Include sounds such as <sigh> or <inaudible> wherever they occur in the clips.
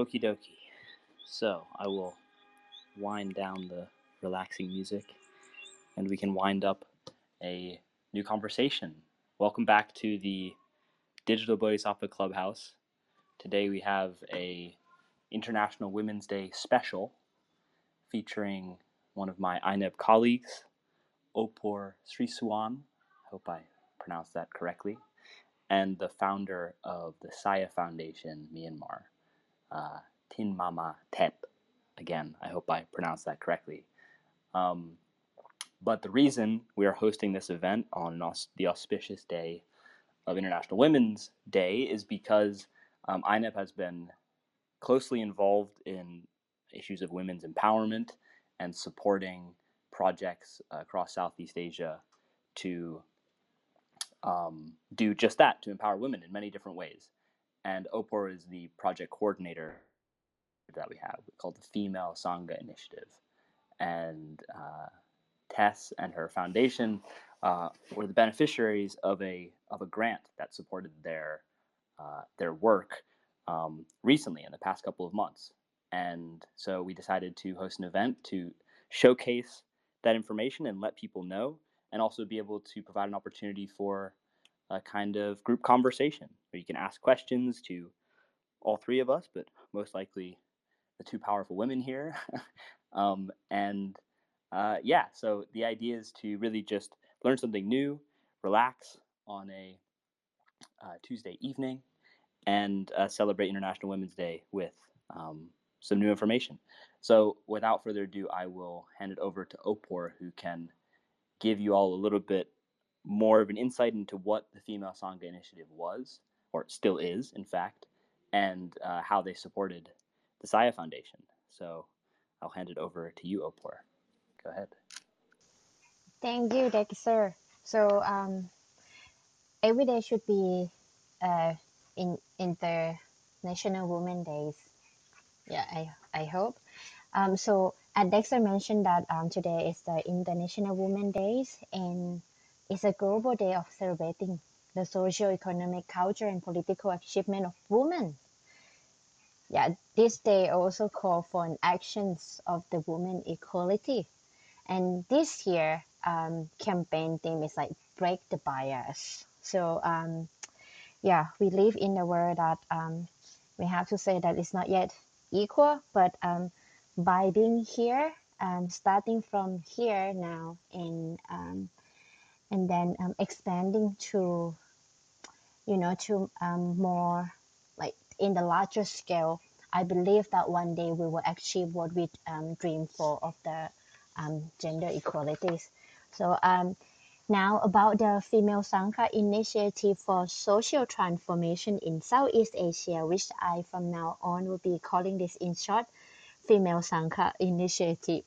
Okie dokie. So I will wind down the relaxing music and we can wind up a new conversation. Welcome back to the Digital Bodhisattva Clubhouse. Today we have a International Women's Day special featuring one of my INEB colleagues, Opor Srisuwan. I hope I pronounced that correctly. And the founder of the Saya Foundation Myanmar, uh, Tin Mama Tet. Again, I hope I pronounced that correctly. Um, but the reason we are hosting this event on the auspicious day of International Women's Day is because um, INEB has been closely involved in issues of women's empowerment and supporting projects across Southeast Asia to um, do just that, to empower women in many different ways. And Opor is the project coordinator that we have We called the Female Sangha Initiative. And uh, Htet and her foundation uh, were the beneficiaries of a of a grant that supported their uh, their work um, recently in the past couple of months. And so we decided to host an event to showcase that information and let people know, and also be able to provide an opportunity for a kind of group conversation where you can ask questions to all three of us, but most likely the two powerful women here. <laughs> um, and uh, yeah, so the idea is to really just learn something new, relax on a uh, Tuesday evening, and uh, celebrate International Women's Day with um, some new information. So, without further ado, I will hand it over to Opor, who can give you all a little bit more of an insight into what the Female Sangha Initiative was, or still is, in fact, and uh, how they supported the Saya Foundation. So, I'll hand it over to you, Opor. Go ahead. Thank you, Dexter. So, um, every day should be uh, in International Women Days. Yeah, I I hope. Um, so as Dexter mentioned that um, today is the International Women Days and it's a global day of celebrating the social, economic, culture, and political achievement of women. Yeah, this day also call for an actions of the women equality. And this year, um, campaign theme is like break the bias. So um, yeah, we live in a world that um, we have to say that it's not yet equal, but um, by being here, um, starting from here now, and um, and then um, expanding to, you know, to um, more like in the larger scale, I believe that one day we will achieve what we um, dream for of the um, gender equalities. So um, now about the Female Sangha Initiative for Social Transformation in Southeast Asia, which I from now on will be calling this in short Female Sangha Initiative.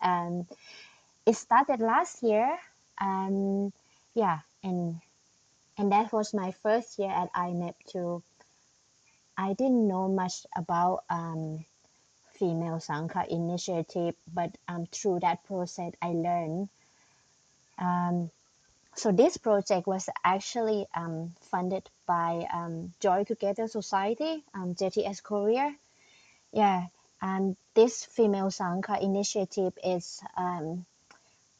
Um, it started last year, um, yeah, and and that was my first year at INEB too. I didn't know much about um, Female Sangha Initiative, but um, through that process, I learned um, so this project was actually um, funded by um, Joy Together Society, um, JTS Korea. Yeah, and this female Sangha initiative is um,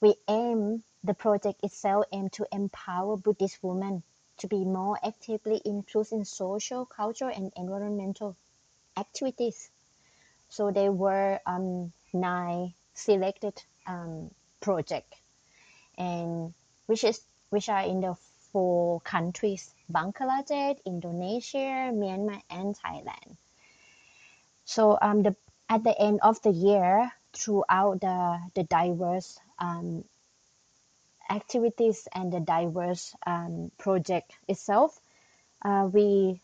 we aim the project itself aimed to empower Buddhist women to be more actively included in social, cultural, and environmental activities. So there were um, nine selected um, projects, and which is which are in the four countries Bangladesh, Indonesia, Myanmar, and Thailand. So um, the, at the end of the year, throughout the, the diverse um, activities and the diverse um, project itself, uh, we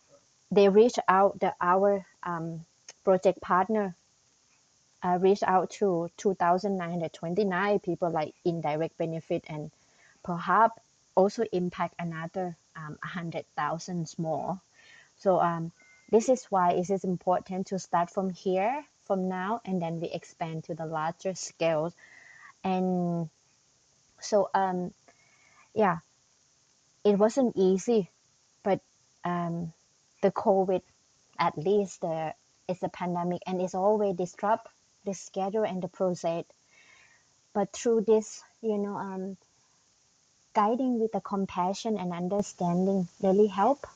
they reach out the our um, project partner uh, reached out to 2,929 people like indirect benefit and perhaps also impact another um, 100,000 more. So um, this is why it is important to start from here, from now, and then we expand to the larger scales. And so, um, yeah, it wasn't easy, but um, the COVID, at least the it's a pandemic and it's always disrupt the schedule and the process. But through this, you know, um, guiding with the compassion and understanding really help.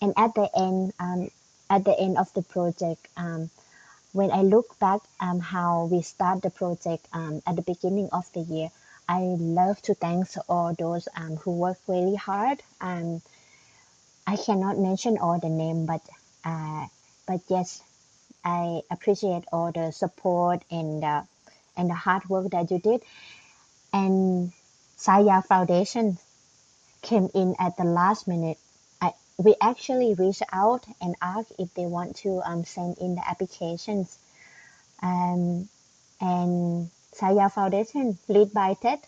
And at the end, um, at the end of the project, um, when I look back um, how we start the project um, at the beginning of the year, I love to thank all those um, who work really hard. Um, I cannot mention all the name, but uh, but yes, I appreciate all the support and uh, and the hard work that you did. And Saya Foundation came in at the last minute. I, we actually reached out and asked if they want to um, send in the applications. Um, and Saya Foundation, led by Htet,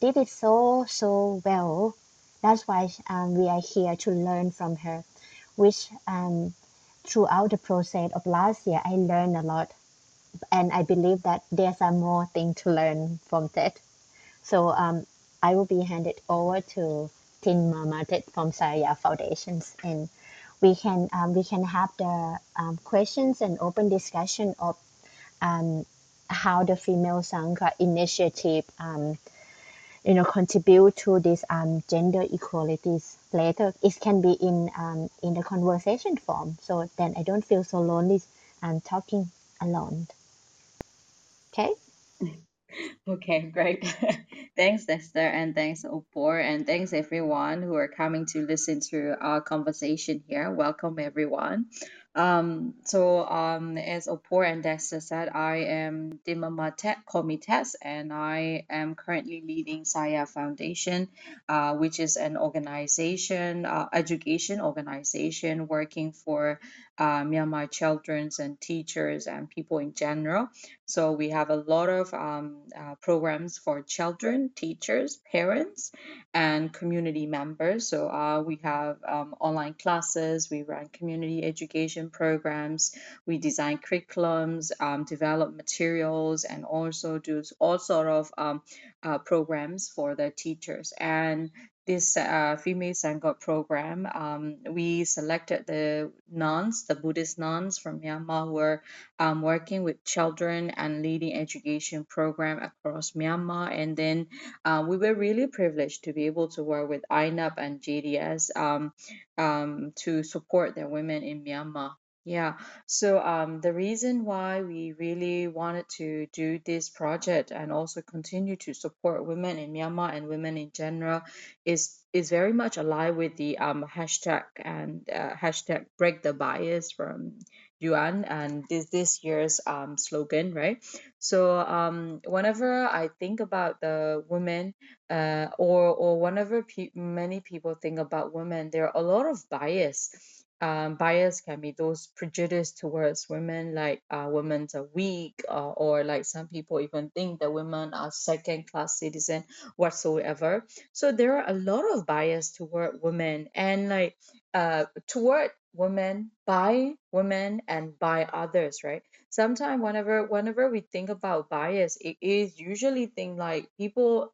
did it so, so well. That's why um, we are here to learn from her, which um, throughout the process of last year, I learned a lot. And I believe that there's a more thing to learn from Htet. So um, I will be handed over to Tin Ma Ma Htet from Saya Foundations, and we can um, we can have the um, questions and open discussion of um, how the female Sangha initiative um, you know contribute to this um, gender equalities later it can be in um, in the conversation form so then i don't feel so lonely i'm talking alone okay <laughs> Okay, great. <laughs> Thanks, Dexter, and thanks, Opor, and thanks everyone who are coming to listen to our conversation here. Welcome, everyone. Um, so, um, as Opor and Dexter said, I am Tin Ma Ma Htet Komites, and I am currently leading Saya Foundation, uh, which is an organization, uh, education organization working for uh, Myanmar children's and teachers and people in general. So we have a lot of um, uh, programs for children, teachers, parents, and community members. So uh, we have um, online classes, we run community education programs, we design curriculums, um, develop materials, and also do all sort of um, uh, programs for the teachers. And this uh, female Sangha program, um, we selected the nuns, the Buddhist nuns from Myanmar, who are um, working with children and leading education program across Myanmar. And then uh, we were really privileged to be able to work with INEB and JTS um, um, to support the women in Myanmar. Yeah, so um, the reason why we really wanted to do this project and also continue to support women in Myanmar and women in general is is very much aligned with the um, hashtag and uh, hashtag break the bias from Yuan and this this year's um, slogan, right? So um, whenever I think about the women, uh, or or whenever pe- many people think about women, there are a lot of bias um, bias can be those prejudice towards women, like uh, women are weak, uh, or like some people even think that women are second class citizen whatsoever. So there are a lot of bias toward women, and like uh, toward women by women and by others, right? Sometimes whenever whenever we think about bias, it is usually think like people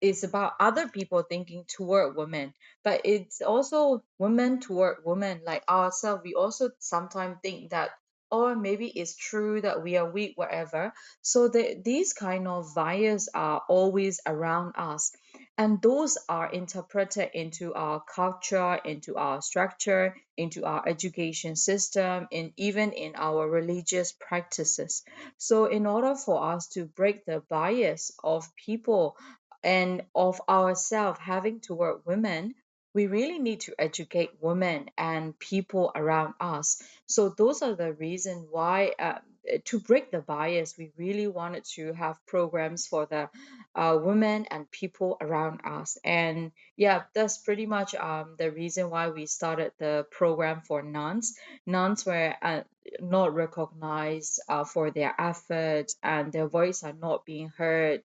it's about other people thinking toward women but it's also women toward women like ourselves. We also sometimes think that or maybe it's true that we are weak whatever. So the, these kind of bias are always around us and those are interpreted into our culture into our structure into our education system and even in our religious practices. So in order for us to break the bias of people and of ourselves having toward women, we really need to educate women and people around us. So those are the reason why uh, to break the bias, we really wanted to have programs for the uh, women and people around us. And yeah, that's pretty much um, the reason why we started the program for nuns. Nuns were uh, not recognized uh, for their efforts and their voice are not being heard.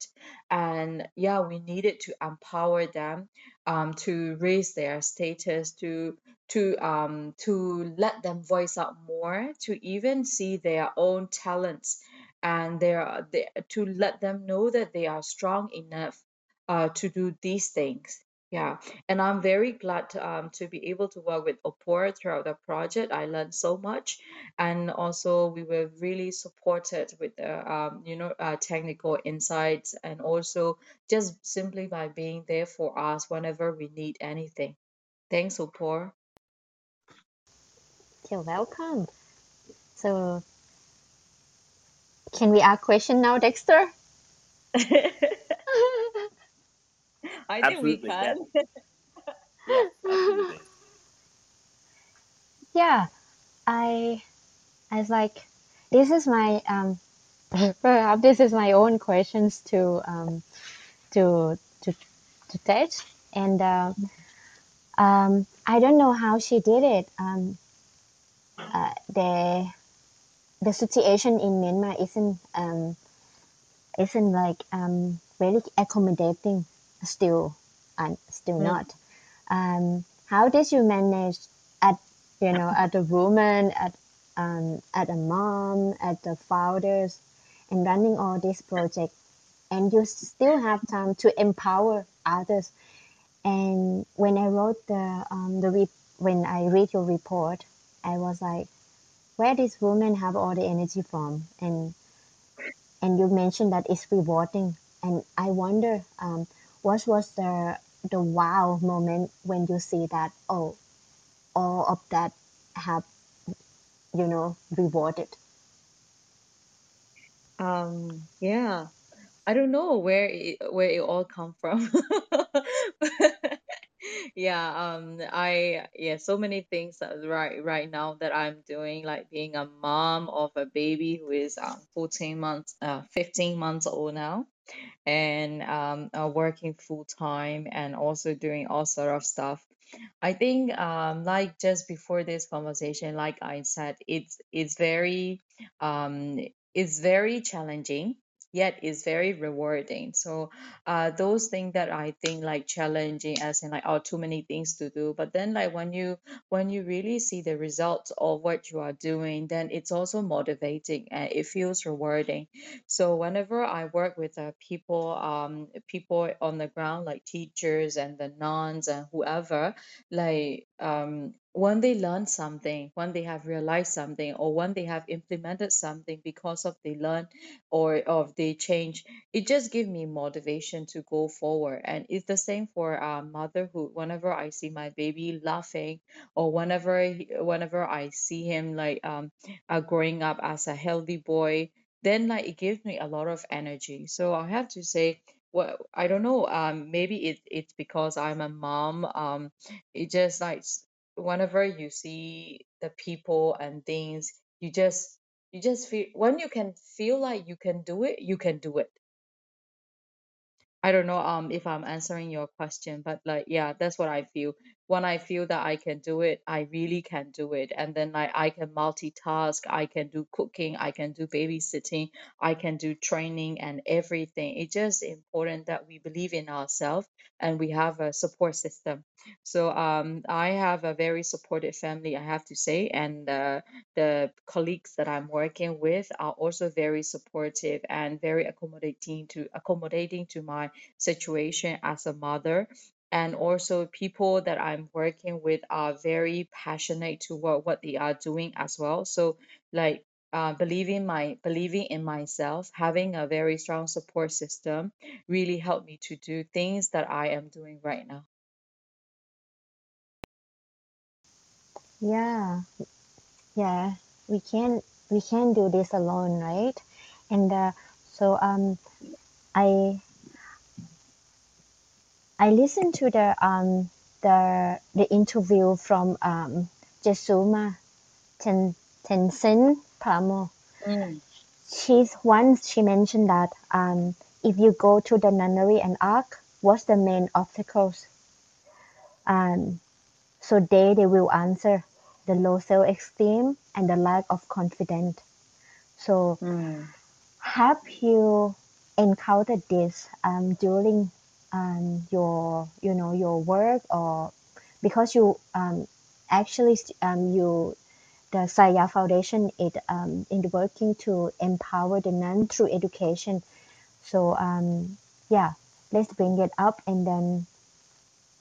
And yeah, we needed to empower them um, to raise their status, to to um to let them voice out more to even see their own talents and their they, to let them know that they are strong enough uh, to do these things Yeah, and I'm very glad to, um, to be able to work with Opor throughout the project. I learned so much, and also we were really supported with the um, you know uh, technical insights, and also just simply by being there for us whenever we need anything. Thanks, Opor. You're welcome. So can we ask question now, Dexter? <laughs> I think we can. <laughs> Yes, absolutely. yeah, I I was like this is my um perhaps <laughs> this is my own questions to um to to to Htet and uh, um I don't know how she did it um uh, the the situation in Myanmar isn't um isn't like um very accommodating still and still Mm. not. Um how did you manage at you know at a woman at um at a mom at the founders and running all this project and you still have time to empower others. And when i wrote the um the re- when i read your report i was like where does women have all the energy from? And and you mentioned that it's rewarding. And i wonder um, what was the the wow moment when you see that oh all of that have you know rewarded Um, yeah. I don't know where it, where it all come from. <laughs> Yeah, um, I yeah, so many things right right now that I'm doing, like being a mom of a baby who is um 14 months, uh 15 months old now and um, uh, working full time and also doing all sort of stuff. I think um, like just before this conversation, like I said, it's it's very um, it's very challenging. Yet it's very rewarding. So uh, those things that I think like challenging as in like oh too many things to do. But then like when you when you really see the results of what you are doing, then it's also motivating and it feels rewarding so whenever I work with uh, people, um, people on the ground, like teachers and the nuns and whoever, like um, when they learn something, when they have realized something, or when they have implemented something because of they learn or of they change, it just gives me motivation to go forward. And it's the same for uh, motherhood. Whenever I see my baby laughing, or whenever he, whenever I see him like um uh, growing up as a healthy boy then like it gives me a lot of energy. So I have to say, well, I don't know, um, maybe it it's because I'm a mom. Um, it just like whenever you see the people and things, you just you just feel when you can feel like you can do it, you can do it. I don't know um if I'm answering your question, but like yeah, that's what I feel. When I feel that I can do it, I really can do it. And then like I can multitask, I can do cooking, I can do babysitting, I can do training and everything. It's just important that we believe in ourselves and we have a support system. So um I have a very supportive family, I have to say, and uh, the colleagues that I'm working with are also very supportive and very accommodating to accommodating to my situation as a mother. And also, people that I'm working with are very passionate to what, what they are doing as well. So, like, uh, believing my believing in myself, having a very strong support system, really helped me to do things that I am doing right now. yeah yeah we can we can do this alone right and uh, so um i i listened to the um the the interview from um Jetsunma ten Tenzin Palmo Mm, She's once she mentioned that um, if you go to the nunnery and ask what's the main obstacles, um, so they they will answer the low self-esteem and the lack of confidence. So mm. have you encountered this um, during um, your you know your work or because you um, actually um, you the Saya Foundation is um, in working to empower the nun through education So um, yeah, let's bring it up and then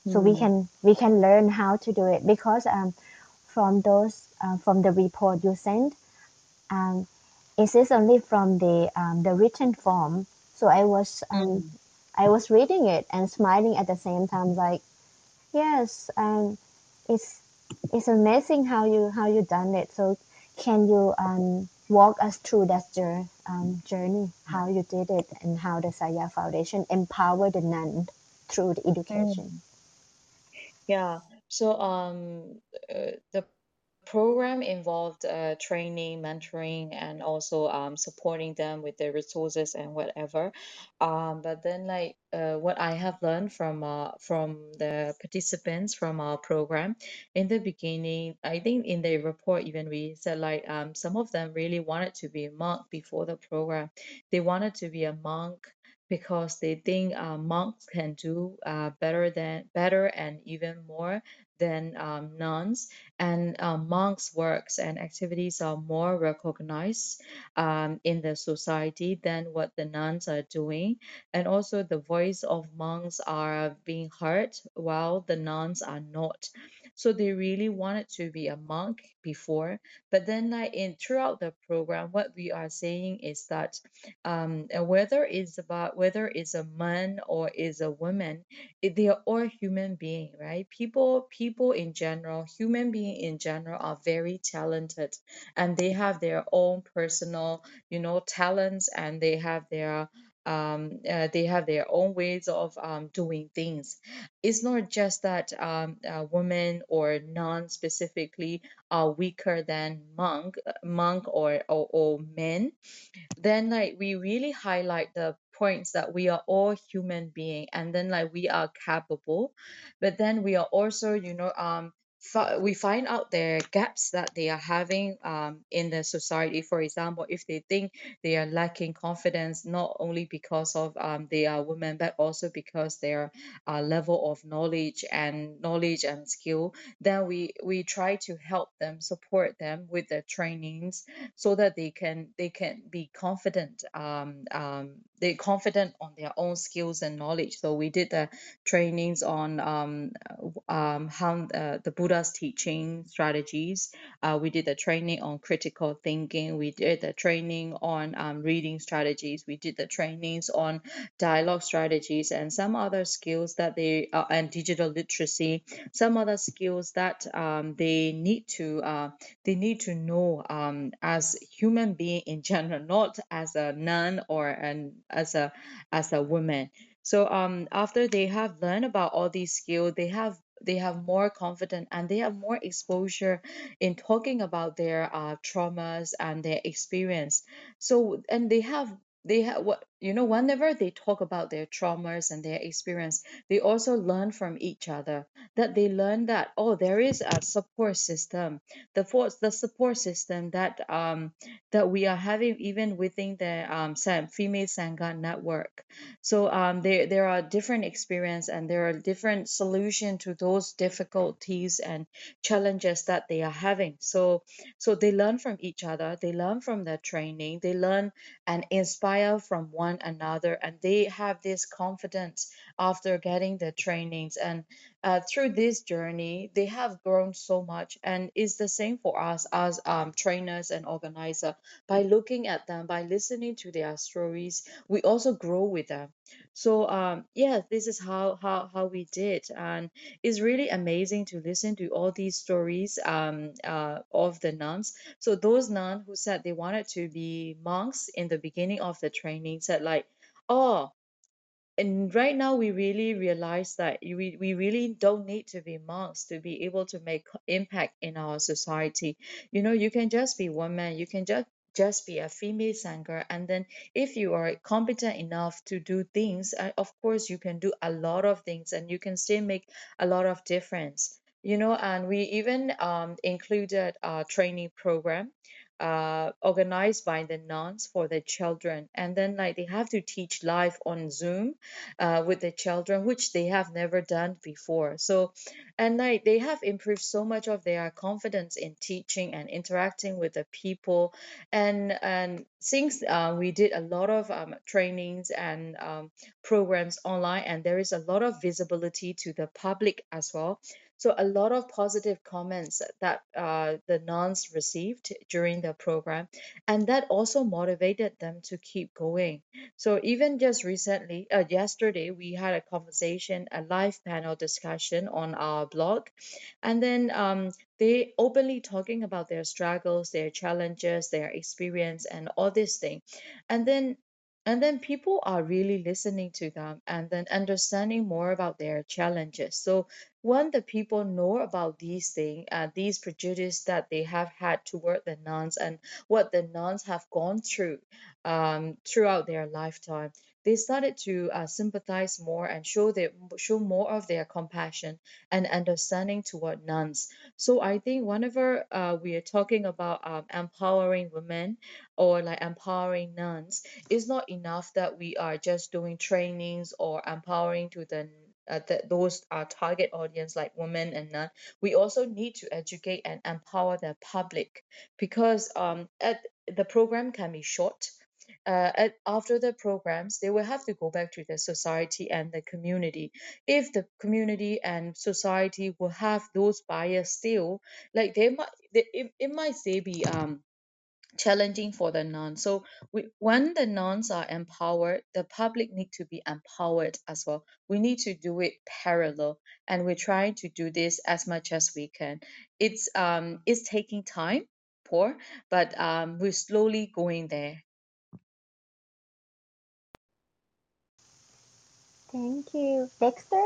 so we Mm. can we can learn how to do it because um, from those uh, from the report you sent um, it is only from the um, the written form so i was um, Mm. I was reading it and smiling at the same time like yes um, it's it's amazing how you how you done it so can you um, walk us through that jour- um, journey how you did it and how the saya foundation empower the nun through the education Mm. Yeah. So um uh, the program involved uh, training, mentoring, and also um, supporting them with their resources and whatever. Um, but then, like uh, what I have learned from uh, from the participants from our program in the beginning, I think in the report even we said like um, some of them really wanted to be a monk before the program. They wanted to be a monk because they think uh, monks can do uh, better than better and even more than um, nuns and um, monks' works and activities are more recognized um, in the society than what the nuns are doing. And also, the voice of monks are being heard while the nuns are not. So they really wanted to be a monk before, but then like in throughout the program, what we are saying is that um, uh, whether it's about whether it's a man or is a woman, they are all human being, right? People, people in general, human being in general are very talented and they have their own personal, you know, talents and they have their um uh, they have their own ways of um, doing things. It's not just that um, uh, women or non specifically are weaker than monk monk or, or or men. Then like we really highlight the points that we are all human being and then like we are capable. But then we are also you know um we find out their gaps that they are having um, in the society. For example if they think they are lacking confidence not only because of um, they are women but also because their uh, level of knowledge and knowledge and skill then we we try to help them support them with the trainings so that they can they can be confident um, um, they're confident on their own skills and knowledge. So we did the trainings on um, um, how uh, the buddha's teaching strategies. Uh, we did the training on critical thinking. We did the training on um, reading strategies. We did the trainings on dialogue strategies and some other skills that they uh, and digital literacy. Some other skills that um, they need to uh, they need to know um, as human being in general, not as a nun or an as a as a woman. So um, after they have learned about all these skills, they have they have more confidence and they have more exposure in talking about their uh, traumas and their experience. So and they have they have what you know whenever they talk about their traumas and their experience, they also learn from each other. That they learn that oh there is a support system the force the support system that um that we are having even within the um female sangha network so um there there are different experience and there are different solution to those difficulties and challenges that they are having so so they learn from each other they learn from their training they learn and inspire from one another and they have this confidence after getting the trainings and uh, through this journey, they have grown so much, and it's the same for us as um, trainers and organizer. By looking at them, by listening to their stories, we also grow with them. So um, yeah, this is how how how we did, and it's really amazing to listen to all these stories um, uh, of the nuns. So those nuns who said they wanted to be monks in the beginning of the training said like, oh and right now we really realize that we, we really don't need to be monks to be able to make impact in our society. You know you can just be one man you can just just be a female Sangha and then if you are competent enough to do things uh, of course you can do a lot of things and you can still make a lot of difference. You know and we even um, included a training program uh, organized by the nuns for the children and then like they have to teach live on zoom uh, with the children, which they have never done before. So and like they have improved so much of their confidence in teaching and interacting with the people and and since uh, we did a lot of um, trainings and um, programs online and there is a lot of visibility to the public as well so a lot of positive comments that uh, the nuns received during the program and that also motivated them to keep going. So even just recently uh, yesterday we had a conversation a live panel discussion on our blog and then um, they openly talking about their struggles their challenges their experience and all this thing. And then and then people are really listening to them and then understanding more about their challenges. So when the people know about these things uh, these prejudice that they have had toward the nuns and what the nuns have gone through um, throughout their lifetime they started to uh, sympathize more and show their show more of their compassion and understanding toward nuns. So i think whenever uh, we are talking about um, empowering women or like empowering nuns it's not enough that we are just doing trainings or empowering to the uh, those are target audience like women and nun. We also need to educate and empower the public because um at the program can be short uh, at, after the programs they will have to go back to the society and the community if the community and society will have those bias still like they might they, it, it might still be um challenging for the nuns. So we, when the nuns are empowered, the public need to be empowered as well. We need to do it parallel, and we're trying to do this as much as we can. It's um it's taking time, Opor, but um we're slowly going there. Thank you. Dexter,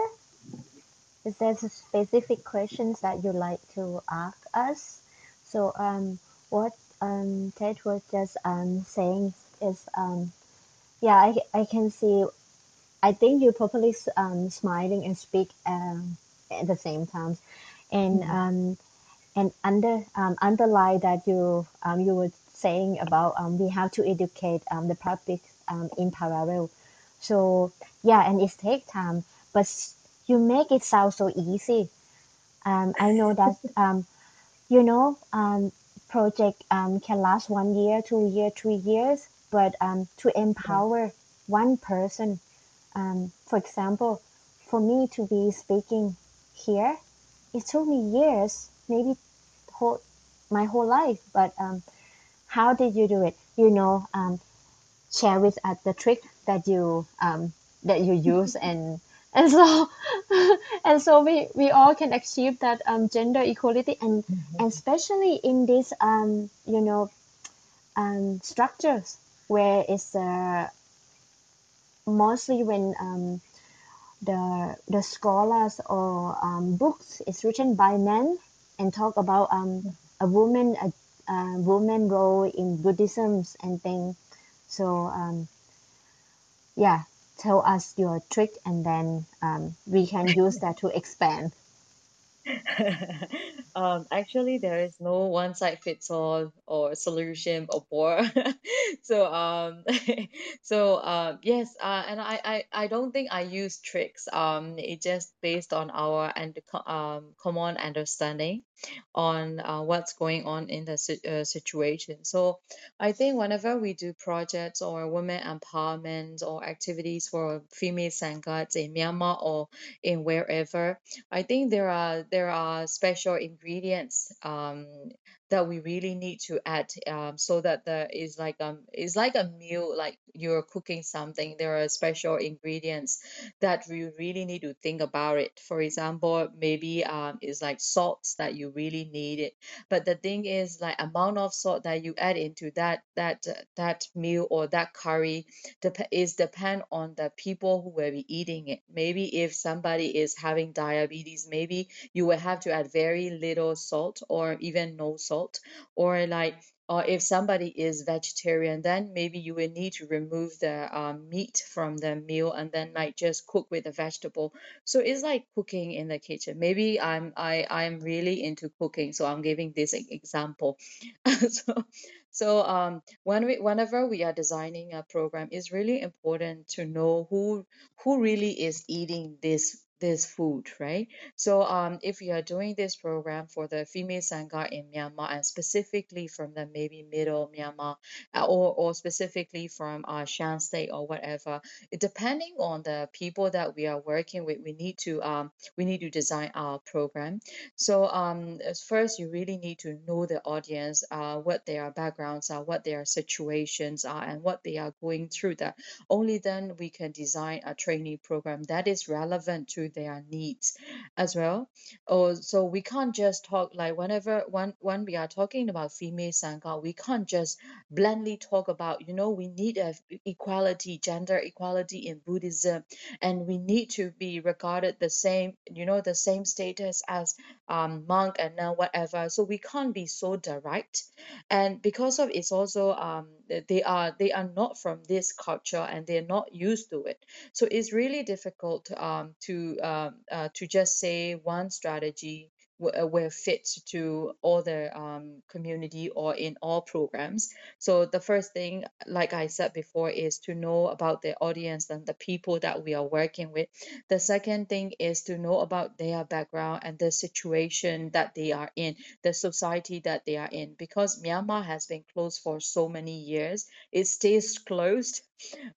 is there specific questions that you'd like to ask us? So um, what um, Htet was just um, saying is um, yeah, I, I can see, I think you're probably um, smiling and speak um, at the same time. And Mhm. um, and under um, underline that you um, you were saying about um, we have to educate um, the public um, in parallel. So yeah, and it takes time, but you make it sound so easy. Um, I know that <laughs> um, you know um, project um, can last one year, two year, three years, but um, to empower one person, um, for example, for me to be speaking here, it took me years, maybe whole my whole life. But um, how did you do it? You know, um, share with us the trick that you um, that you use <laughs> and and so <laughs> and so we, we all can achieve that um, gender equality and and especially in these um, you know um, structures where it's uh, mostly when um, the the scholars or um, books is written by men and talk about um, a woman a, a woman role in Buddhism and things. So um, yeah, tell us your trick and then um, we can use that to expand. <laughs> um, actually, there is no one size fits all or solution or more. <laughs> so um, <laughs> so um, yes, uh, and I, I I don't think I use tricks. Um, it's just based on our and um common understanding on uh, what's going on in the uh, situation. So I think whenever we do projects or women empowerment or activities for female Sanghas in Myanmar or in wherever I think there are there are special ingredients um, that we really need to add um, so that the is like um is like a meal like you're cooking something. There are special ingredients that we really need to think about it. For example, maybe um is like salts that you really need it. But the thing is like amount of salt that you add into that that uh, that meal or that curry dep- is depend on the people who will be eating it. Maybe if somebody is having diabetes, maybe you will have to add very little salt or even no salt. Or like, or if somebody is vegetarian, then maybe you will need to remove the um, meat from the meal and then like just cook with the vegetable. So it's like cooking in the kitchen. Maybe I'm I I'm really into cooking, so I'm giving this example. <laughs> so so um when we whenever we are designing a program it's really important to know who who really is eating this this food, right? So um, if you are doing this program for the female Sangha in Myanmar and specifically from the maybe middle Myanmar uh, or, or specifically from uh, Shan State or whatever, depending on the people that we are working with, we need to um, we need to design our program. So um, first, you really need to know the audience, uh, what their backgrounds are, what their situations are, and what they are going through. That only then we can design a training program that is relevant to their needs as well. Oh, so we can't just talk like whenever when when we are talking about female sangha, we can't just blandly talk about you know we need a equality, gender equality in Buddhism, and we need to be regarded the same you know the same status as um, monk and now whatever. So we can't be so direct, and because of it's also um they are they are not from this culture and they're not used to it. So it's really difficult um to um uh, to just say one strategy uh, will fit to all the um, community or in all programs. So the first thing, like I said before, is to know about the audience and the people that we are working with. The second thing is to know about their background and the situation that they are in, the society that they are in. Because Myanmar has been closed for so many years, it stays closed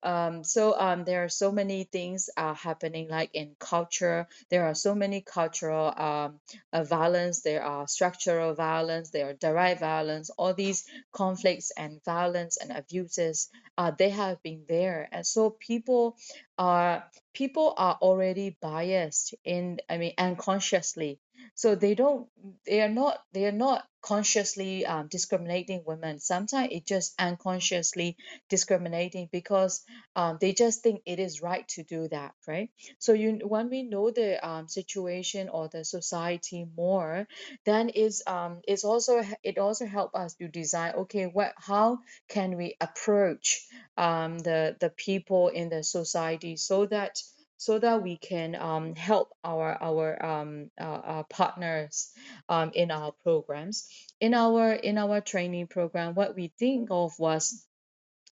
um, so um, there are so many things uh, happening like in culture there are so many cultural um, uh, violence there are structural violence there are direct violence all these conflicts and violence and abuses uh, they have been there. And so people are people are already biased in i mean unconsciously so they don't they are not they are not consciously um, discriminating women. Sometimes it just unconsciously discriminating because um, they just think it is right to do that right? So you when we know the um, situation or the society more then is um it's also it also help us to design okay what how can we approach um the the people in the society so that so that we can um, help our our um, uh, our partners um, in our programs in our in our training program what we think of was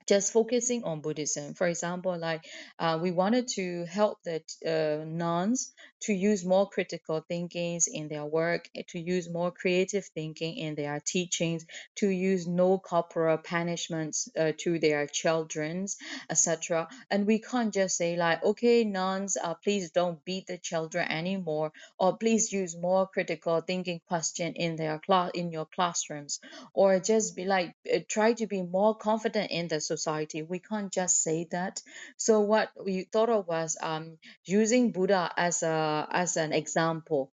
just focusing on Buddhism. For example, like uh, we wanted to help the uh, nuns to use more critical thinkings in their work, eh, to use more creative thinking in their teachings, to use no corporal punishments uh, to their childrens, etc. And we can't just say like, okay, nuns, uh, please don't beat the children anymore, or please use more critical thinking question in their class in your classrooms, or just be like uh, try to be more confident in the society. We can't just say that. So what we thought of was um, using Buddha as a as an example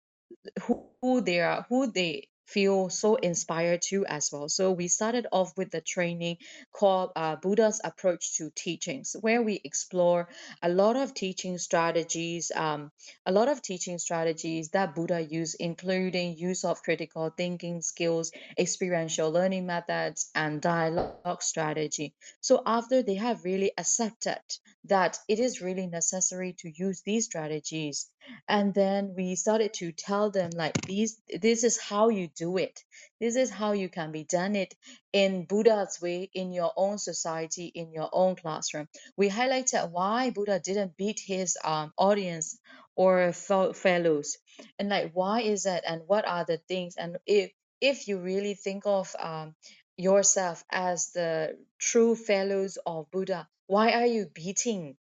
who, who they are who they feel so inspired to as well. So we started off with the training called uh, buddha's approach to teachings where we explore a lot of teaching strategies um, a lot of teaching strategies that buddha used including use of critical thinking skills experiential learning methods and dialogue strategy. So after they have really accepted that it is really necessary to use these strategies and then we started to tell them like these this is how you do it this is how you can be done it in buddha's way in your own society in your own classroom we highlighted why buddha didn't beat his um, audience or fel- fellows and like why is that and what are the things and if if you really think of um, yourself as the true fellows of buddha why are you beating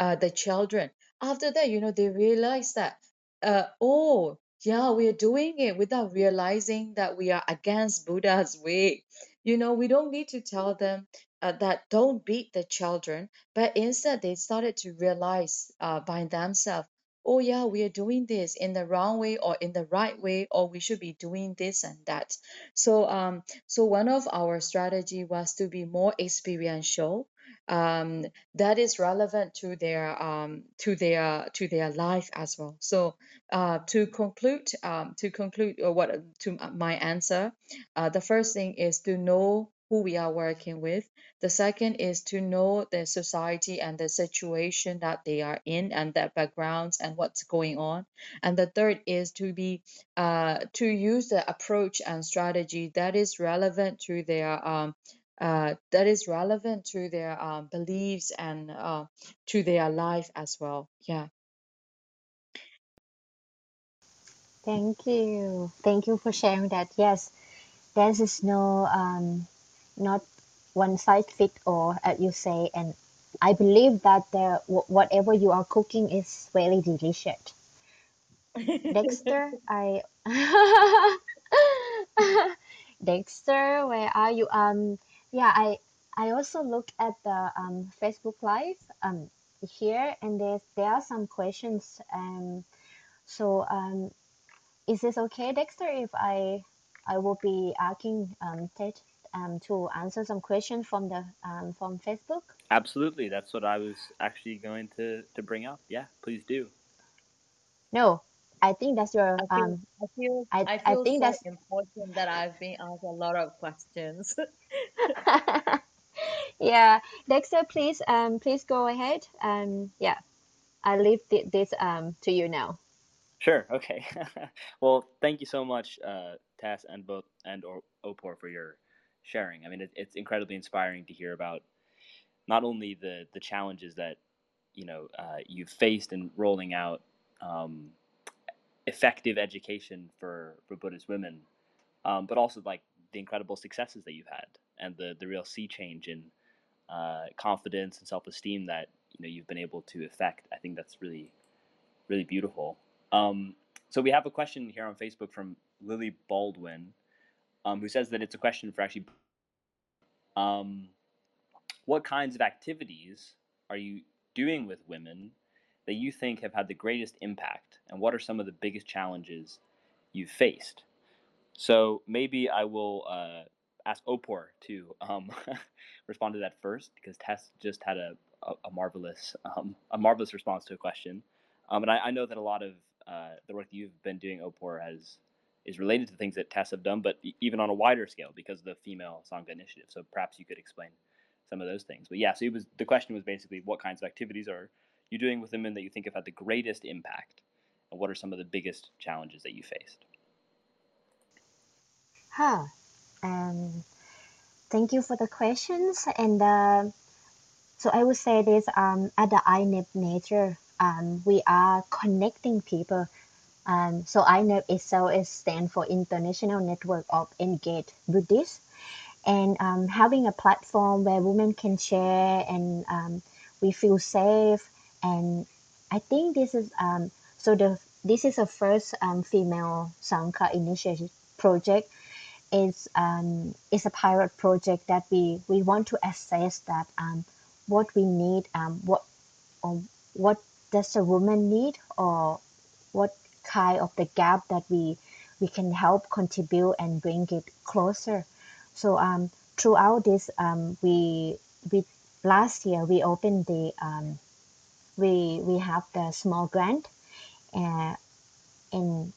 uh, the children. After that, you know, they realize that, uh, oh, yeah, we are doing it without realizing that we are against Buddha's way. You know, we don't need to tell them uh, that don't beat the children, but instead they started to realize uh, by themselves, oh, yeah, we are doing this in the wrong way or in the right way, or we should be doing this and that. So, um, so one of our strategy was to be more experiential um, that is relevant to their um, to their to their life as well. So uh, to conclude, um, to conclude or what to my answer, uh, the first thing is to know who we are working with. The second is to know the society and the situation that they are in and their backgrounds and what's going on. And the third is to be uh, to use the approach and strategy that is relevant to their um, uh, that is relevant to their um, beliefs and uh, to their life as well. Yeah. Thank you. Thank you for sharing that. Yes, there is no um, not one size fit all, as you say, and I believe that the wh- whatever you are cooking is very delicious. Dexter, <laughs> I <laughs> Dexter, where are you? Um, yeah, I I also look at the um Facebook Live um here, and there's there are some questions. Um, so um, is this okay, Dexter, if I I will be asking um Ted um to answer some questions from the um from Facebook? Absolutely, that's what I was actually going to to bring up. Yeah, please do. No, I think that's your I feel um I feel I I I feel think so that's important that I've been asked a lot of questions. <laughs> yeah. Dexter, please um please go ahead. Um yeah, I leave thi- this um to you now. Sure. Okay. <laughs> well, thank you so much, uh, Tass and both and or Opor for your sharing. I mean, it, it's incredibly inspiring to hear about not only the the challenges that you know uh, you've faced in rolling out um, effective education for for Buddhist women, um, but also like the incredible successes that you've had and the the real sea change in uh, confidence and self esteem that you know you've been able to effect. I think that's really really beautiful. Um, so we have a question here on Facebook from Lily Baldwin, um, who says that it's a question for actually. Um, what kinds of activities are you doing with women that you think have had the greatest impact, and what are some of the biggest challenges you've faced? So maybe I will uh, ask Opor to um, <laughs> respond to that first because Tess just had a, a, a marvelous um, a marvelous response to a question, um, and I, I know that a lot of uh, the work you've been doing, Opor, has is related to things that Tess have done, but even on a wider scale because of the female Sangha initiative. So perhaps you could explain some of those things. But yeah, so it was the question was basically what kinds of activities are you doing with women that you think have had the greatest impact, and what are some of the biggest challenges that you faced? Huh. Um thank you for the questions and uh, so I would say this um at the INEB nature um we are connecting people um so INEB itself is stand for International Network of Engaged Buddhists and um, having a platform where women can share and um, we feel safe and i think this is um, so the this is a first um, female sangha initiative project. Is um, is a pilot project that we we want to assess that um, what we need um, what or what does a woman need or what kind of the gap that we we can help contribute and bring it closer. So um, throughout this um, we we last year we opened the um, we we have the small grant uh, and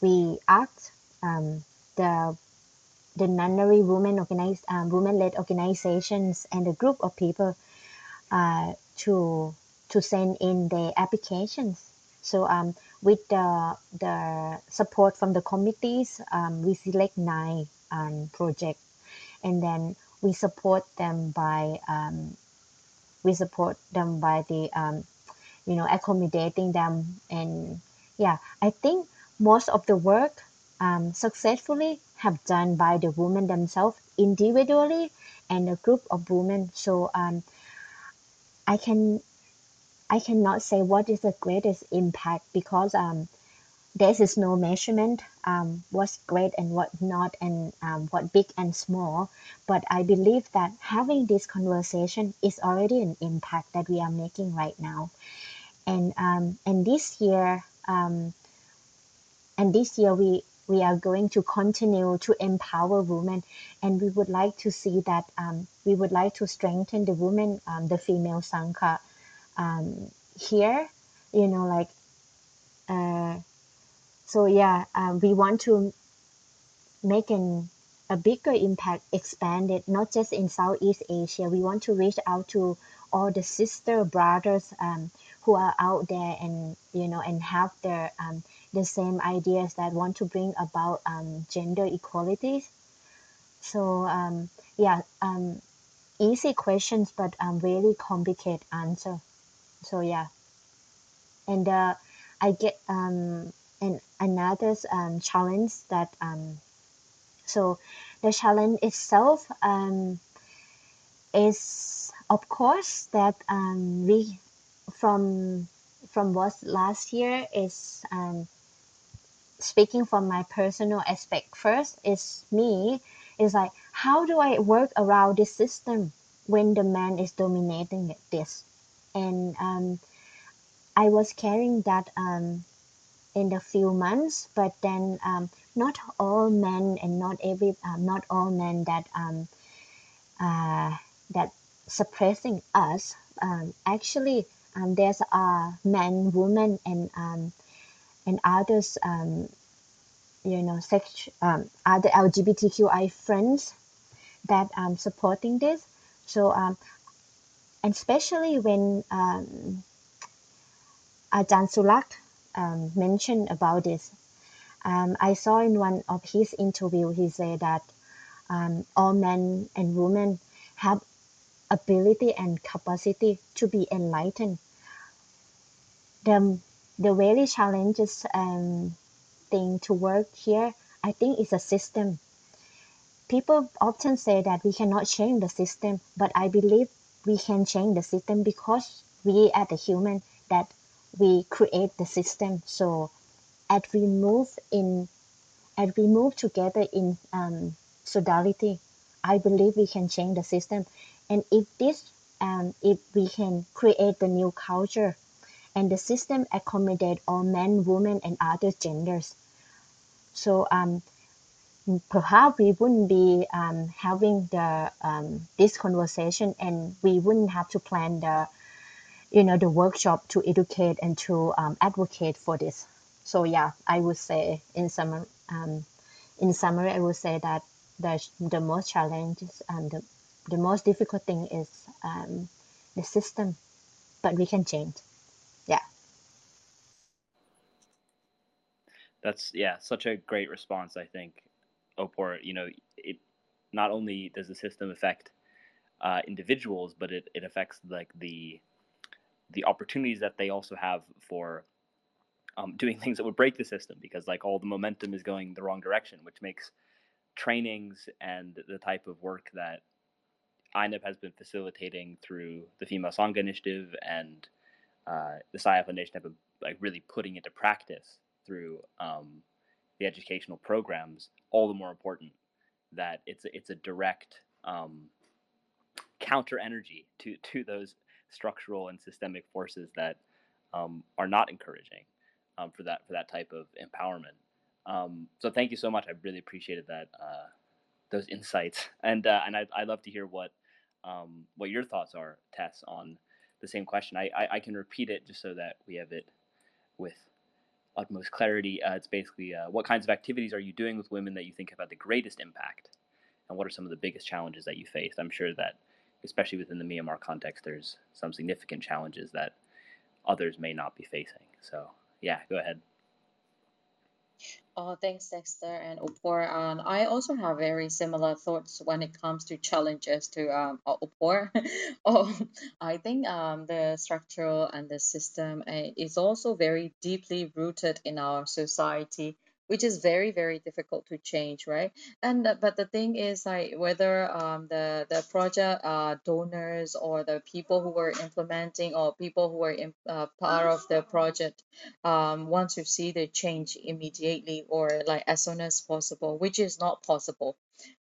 we asked um, the the nunnery women organized um, women led organizations and a group of people uh, to to send in their applications. So um, with the the support from the committees, um, we select nine um, projects, and then we support them by um, we support them by the um, you know accommodating them and yeah I think most of the work um, successfully have done by the women themselves individually and a group of women. So um, I can I cannot say what is the greatest impact because um, there is no measurement um, what's great and what not and um, what big and small. But I believe that having this conversation is already an impact that we are making right now. And um, and this year um, and this year we we are going to continue to empower women. And we would like to see that um, we would like to strengthen the women um, the female sangha um, here you know like uh, so yeah um, we want to make an a bigger impact expand it not just in southeast asia. We want to reach out to all the sister brothers um, who are out there and you know and have their um, the same ideas that want to bring about um, gender equality so um, yeah um, easy questions but um, really complicated answer. So yeah. And uh, I get um and another um, challenge that um, so the challenge itself um, is of course that um, we from from what last year is um, speaking from my personal aspect first is me is like how do i work around this system when the man is dominating this? And um, i was carrying that um, in the few months but then um, not all men and not every um, not all men that um, uh, that suppressing us um, actually um, there's a men women and um, and others um, you know sex um, other lgbtqi friends that um supporting this. So um and especially when um Ajahn Sulak um, mentioned about this um, I saw in one of his interview he said that um, all men and women have ability and capacity to be enlightened the the very challenges um, thing to work here i think is a system. People often say that we cannot change the system but i believe we can change the system because we are the human that we create the system. So as we move in as we move together in um, solidarity i believe we can change the system. And if this um, if we can create the new culture and the system accommodate all men women and other genders. So um, perhaps we wouldn't be um, having the um, this conversation and we wouldn't have to plan the you know the workshop to educate and to um, advocate for this. So yeah i would say in summary um, in summary i would say that the, the most challenges and the, the most difficult thing is um, the system but we can change yeah That's yeah, such a great response. I think, Opor. You know, it not only does the system affect uh, individuals, but it, it affects like the the opportunities that they also have for um, doing <laughs> things that would break the system because like all the momentum is going the wrong direction, which makes trainings and the type of work that INEB has been facilitating through the Female Sangha Initiative and uh, the Saya Foundation have been like really putting into practice through um, the educational programs, all the more important that it's a, it's a direct um, counter energy to to those structural and systemic forces that um, are not encouraging um, for that for that type of empowerment. Um, so thank you so much. I really appreciated that uh, those insights, and uh, and I I love to hear what um, what your thoughts are, Tess, on the same question. I, I, I can repeat it just so that we have it with utmost clarity. Uh, it's basically uh, what kinds of activities are you doing with women that you think have had the greatest impact, and what are some of the biggest challenges that you faced? I'm sure that, especially within the Myanmar context, there's some significant challenges that others may not be facing. So yeah, go ahead. Oh, thanks, Dexter and Opor. Um, I also have very similar thoughts when it comes to challenges to um, Opor. <laughs> oh, I think um, the structural and the system uh, is also very deeply rooted in our society which is very very difficult to change right? And uh, but the thing is like whether um, the the project uh, donors or the people who were implementing or people who were in, uh, part of the project um, want to see the change immediately or like as soon as possible which is not possible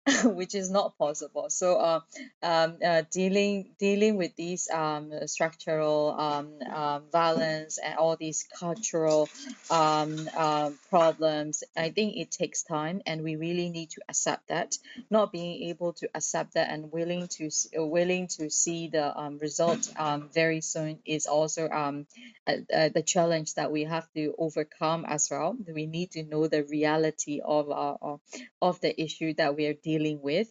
<laughs> which is not possible. So, uh, um, uh, dealing dealing with these um, structural um, um, violence and all these cultural um, uh, problems, I think it takes time, and we really need to accept that. Not being able to accept that and willing to willing to see the um, result um, very soon is also um, uh, the challenge that we have to overcome as well. We need to know the reality of our of the issue that we are dealing with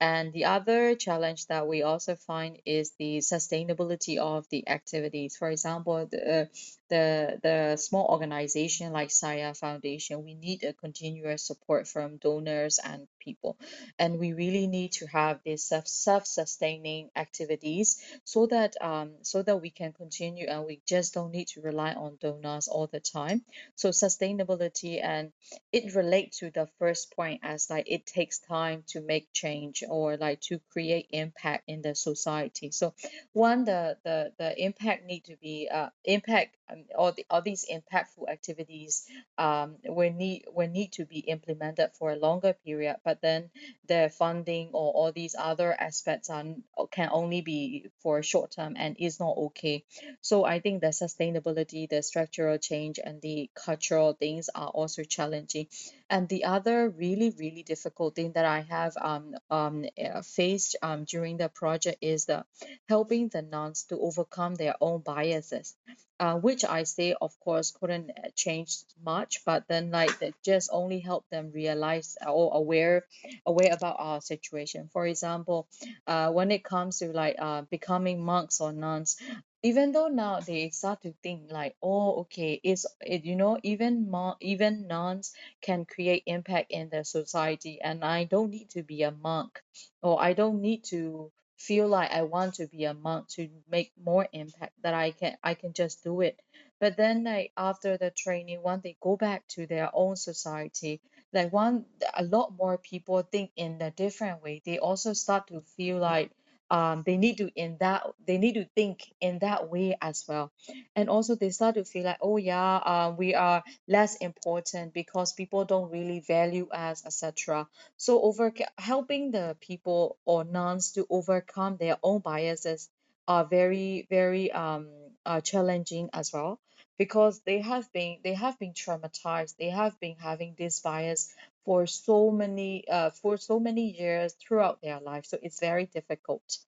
And the other challenge that we also find is the sustainability of the activities. For example, the the the small organization like Saya Foundation, we need a continuous support from donors and people, and we really need to have these self self-sustaining activities so that um so that we can continue and we just don't need to rely on donors all the time. So sustainability and it relates to the first point as like it takes time to make change or like to create impact in the society. So one the the the impact need to be uh impact um, all the all these impactful activities um will need will need to be implemented for a longer period but then the funding or all these other aspects are can only be for a short term and is not okay. So i think the sustainability the structural change and the cultural things are also challenging. And the other really really difficult thing that i have um, um uh, faced um during the project is the helping the nuns to overcome their own biases uh, which I say, of course, couldn't uh, change much, but then like that just only helped them realize or aware aware about our situation. For example, uh, when it comes to like uh, becoming monks or nuns, even though now they start to think like, oh, okay, it's it, you know even mon- even nuns can create impact in the society, and I don't need to be a monk, or I don't need to feel like I want to be a monk to make more impact that I can I can just do it. But then like after the training, when they go back to their own society, like one a lot more people think in a different way. They also start to feel like um they need to in that they need to think in that way as well. And also they start to feel like oh yeah um we are less important because people don't really value us etc so over helping the people or nuns to overcome their own biases are very very um uh, challenging as well because they have been they have been traumatized they have been having this bias for so many uh, for so many years throughout their life so it's very difficult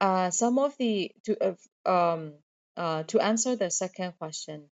uh, some of the to uh, um uh, to answer the second question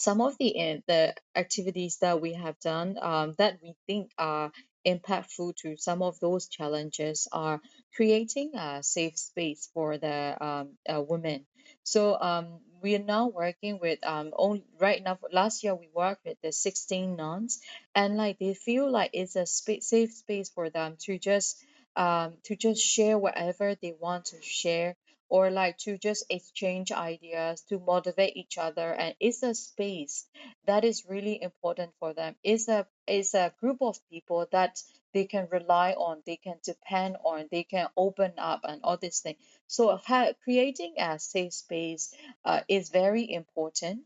some of the the activities that we have done um, that we think are impactful to some of those challenges are creating a safe space for the um, uh, women. So um, we are now working with um only right now. Last year we worked with the 16 nuns, and like they feel like it's a safe space for them to just um to just share whatever they want to share or like to just exchange ideas to motivate each other and it's a space that is really important for them it's a it's a group of people that they can rely on they can depend on they can open up and all these things. So ha- creating a safe space uh, is very important.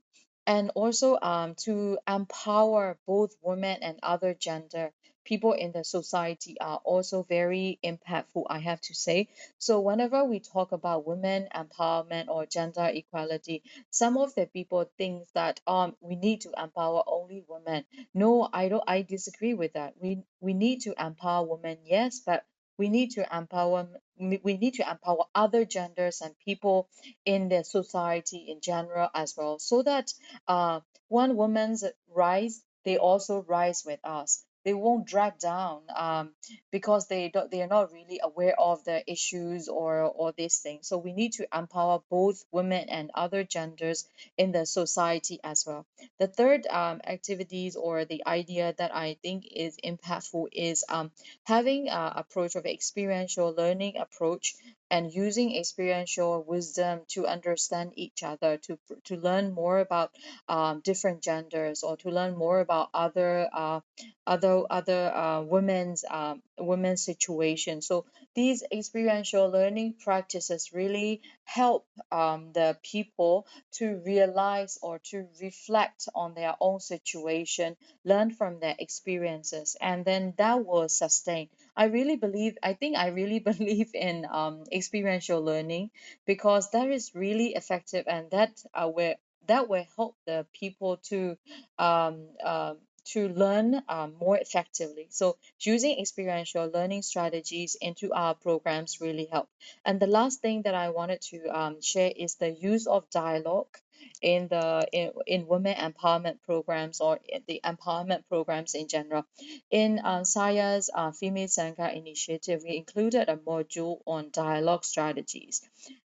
And also um, to empower both women and other gender people in the society are also very impactful i have to say so whenever we talk about women empowerment or gender equality, some of the people think that um we need to empower only women. No, I don't I disagree with that. We we need to empower women, yes, but we need to empower we need to empower other genders and people in the society in general as well so that uh one woman's rise they also rise with us they won't drag down um, because they don't they are not really aware of the issues or or these things. So we need to empower both women and other genders in the society as well. The third um, activities or the idea that i think is impactful is um, having a approach of experiential learning approach and using experiential wisdom to understand each other to to learn more about um, different genders or to learn more about other uh, other other uh, women's um, women's situation. So these experiential learning practices really help um, the people to realize or to reflect on their own situation, learn from their experiences, and then that will sustain. I really believe, I think I really <laughs> believe in um, experiential learning because that is really effective and that uh, will that will help the people to um, um, to learn um, more effectively. So using experiential learning strategies into our programs really help. And the last thing that I wanted to um, share is the use of dialogue in the in, in women empowerment programs or the empowerment programs in general. In uh, Saya's uh, Female Sangha initiative, we included a module on dialogue strategies.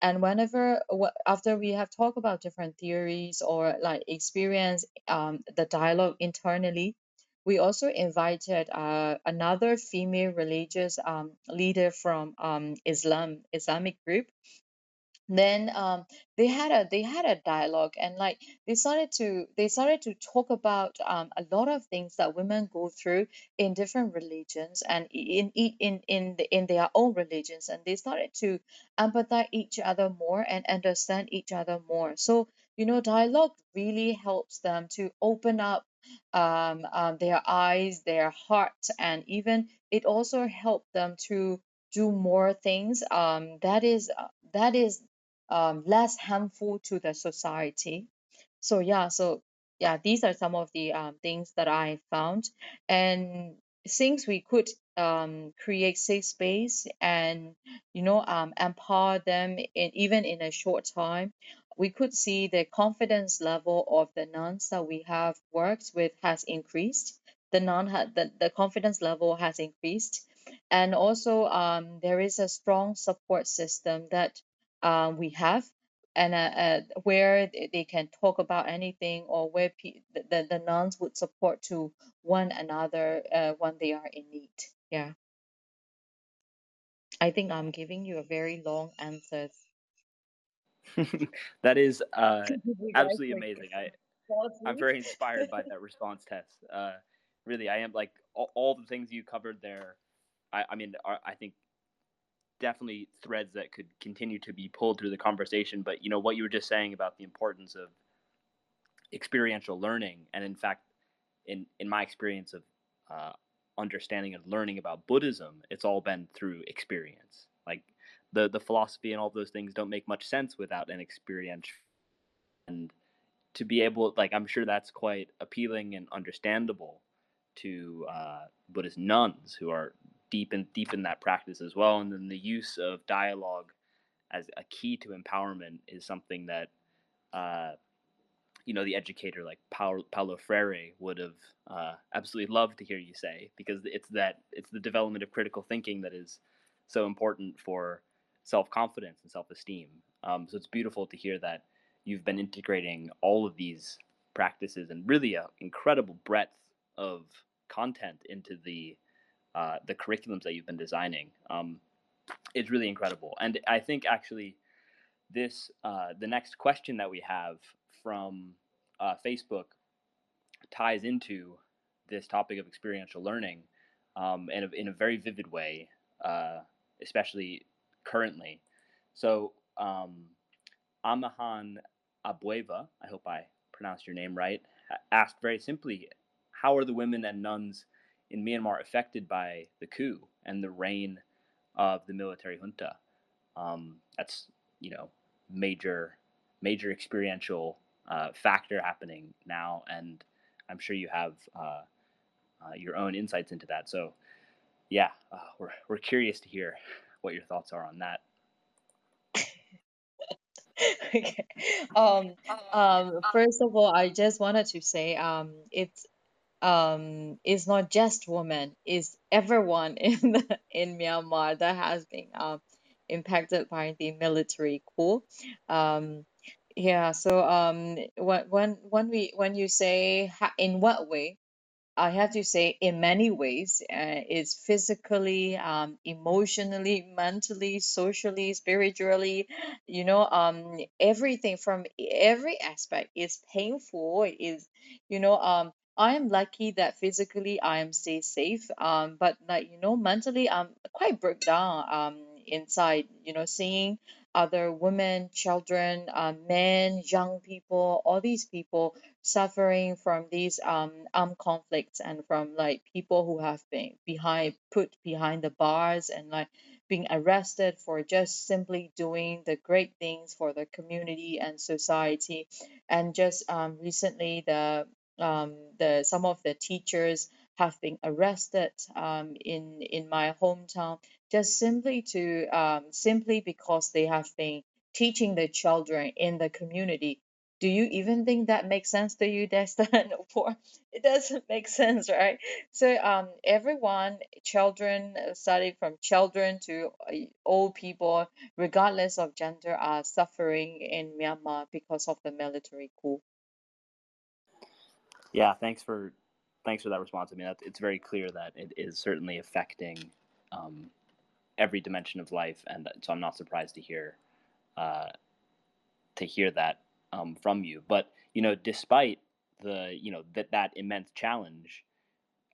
And whenever, after we have talked about different theories or like experience um, the dialogue internally, we also invited uh, another female religious um, leader from um, Islam, Islamic group, then um they had a they had a dialogue and like they started to they started to talk about um a lot of things that women go through in different religions and in in in in, the, in their own religions and they started to empathize each other more and understand each other more. So you know dialogue really helps them to open up um, um their eyes their heart and even it also helped them to do more things um that is uh, that is um, less harmful to the society. So yeah, so yeah, these are some of the um, things that I found, and since we could um, create safe space and you know um, empower them in even in a short time, we could see the confidence level of the nuns that we have worked with has increased. The nun had the, the confidence level has increased, and also um, there is a strong support system that um, we have and uh, uh, where they can talk about anything or where pe- the, the nuns would support to one another uh, when they are in need. Yeah. I think i'm giving you a very long answer. <laughs> That is uh, <laughs> absolutely amazing. I i'm very inspired by that <laughs> response test. Uh, really i am like all, all the things you covered there i, I mean are, i think definitely threads that could continue to be pulled through the conversation. But you know what you were just saying about the importance of experiential learning, and in fact, in in my experience of uh, understanding and learning about Buddhism, it's all been through experience. Like the the philosophy and all those things don't make much sense without an experience. And to be able, like, I'm sure that's quite appealing and understandable to uh, Buddhist nuns who are deep in deep that practice as well. And then the use of dialogue as a key to empowerment is something that uh, you know the educator like Paulo, Paulo Freire would have uh, absolutely loved to hear you say because it's that it's the development of critical thinking that is so important for self confidence and self esteem. Um, so it's beautiful to hear that you've been integrating all of these practices and really an incredible breadth of content into the uh, the curriculums that you've been designing. Um, it's really incredible, and I think actually this uh, the next question that we have from uh, Facebook ties into this topic of experiential learning um, in, a, in a very vivid way, uh, especially currently. So, um, Amihan Abueva, I hope I pronounced your name right, asked very simply, how are the women and nuns in Myanmar affected by the coup and the reign of the military junta. Um, that's you know major major experiential uh, factor happening now, and I'm sure you have uh, uh, your own insights into that. So yeah, uh, we're we're curious to hear what your thoughts are on that. <laughs> okay. Um, um, first of all, I just wanted to say um, it's um, is not just women, is everyone <laughs> in the, in Myanmar that has been um, impacted by the military coup. Um, yeah, so um, when when when we when you say in what way, I have to say, in many ways, uh, it's physically, um, emotionally, mentally, socially, spiritually, you know, um, everything from every aspect is painful. Is you know, um, I am lucky that physically I am stay safe. Um, but like you know, mentally I'm quite broke down. Um, inside, you know, seeing other women, children, uh, men, young people, all these people suffering from these um armed conflicts and from like people who have been behind put behind the bars and like being arrested for just simply doing the great things for the community and society and just um recently the um the some of the teachers have been arrested um in in my hometown just simply to um simply because they have been teaching the children in the community do you even think that makes sense to you, and <laughs> Opor? It doesn't <laughs> make sense, right? So um, everyone, children, starting from children to uh, old people, regardless of gender, are suffering in Myanmar because of the military coup. Yeah, thanks for thanks for that response. I mean, it's very clear that it is certainly affecting um, every dimension of life, and so I'm not surprised to hear uh, to hear that um, from you. But you know, despite the you know that that immense challenge,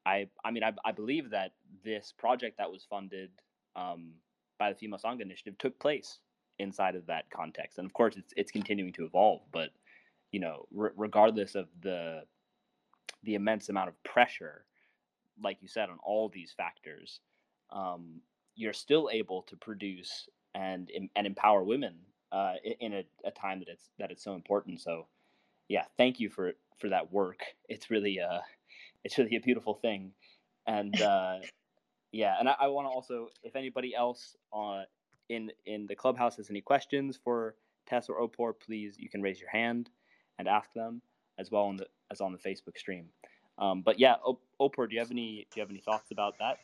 I I mean I, I believe that this project that was funded um, by the Female Sangha Initiative took place inside of that context, and of course it's it's continuing to evolve. But you know, r- regardless of the the immense amount of pressure, like you said, on all these factors, um, you're still able to produce and and empower women uh, in a, a, time that it's that it's so important. So, yeah, thank you for for that work. It's really uh, it's really a beautiful thing, and uh, yeah, and I, I want to also, if anybody else uh, in in the clubhouse has any questions for Tess or Opor, please you can raise your hand and ask them as well on the as on the Facebook stream. Um, but yeah, Opor, do you have any do you have any thoughts about that?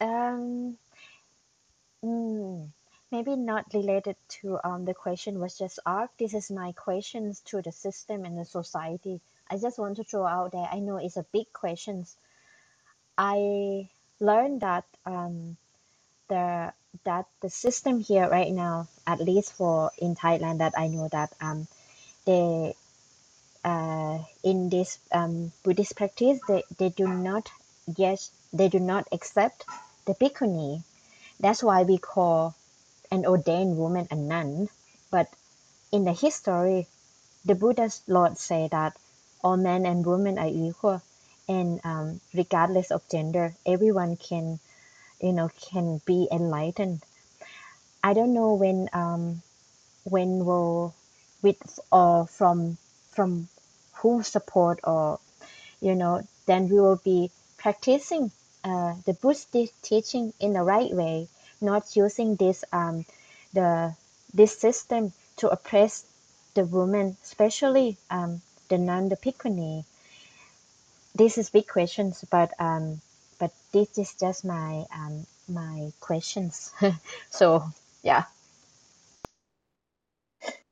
Um, mm, maybe not related to um, the question was just asked. This is my questions to the system and the society. I just want to throw out there. I know it's a big question. I learned that um, the that the system here right now, at least for in Thailand, that I know that um, they uh, in this um, Buddhist practice, they, they do not yes they do not accept the bhikkhuni. That's why we call an ordained woman a nun. But in the history, the Buddha's Lord say that all men and women are equal, and um, regardless of gender, everyone can, you know, can be enlightened. I don't know when um, when will with or from from who support or you know then we will be practicing uh, the Buddhist teaching in the right way, not using this um, the this system to oppress the woman, especially um, the nun, the bhikkhuni. This is big questions, but um, but this is just my um, my questions. <laughs> so yeah.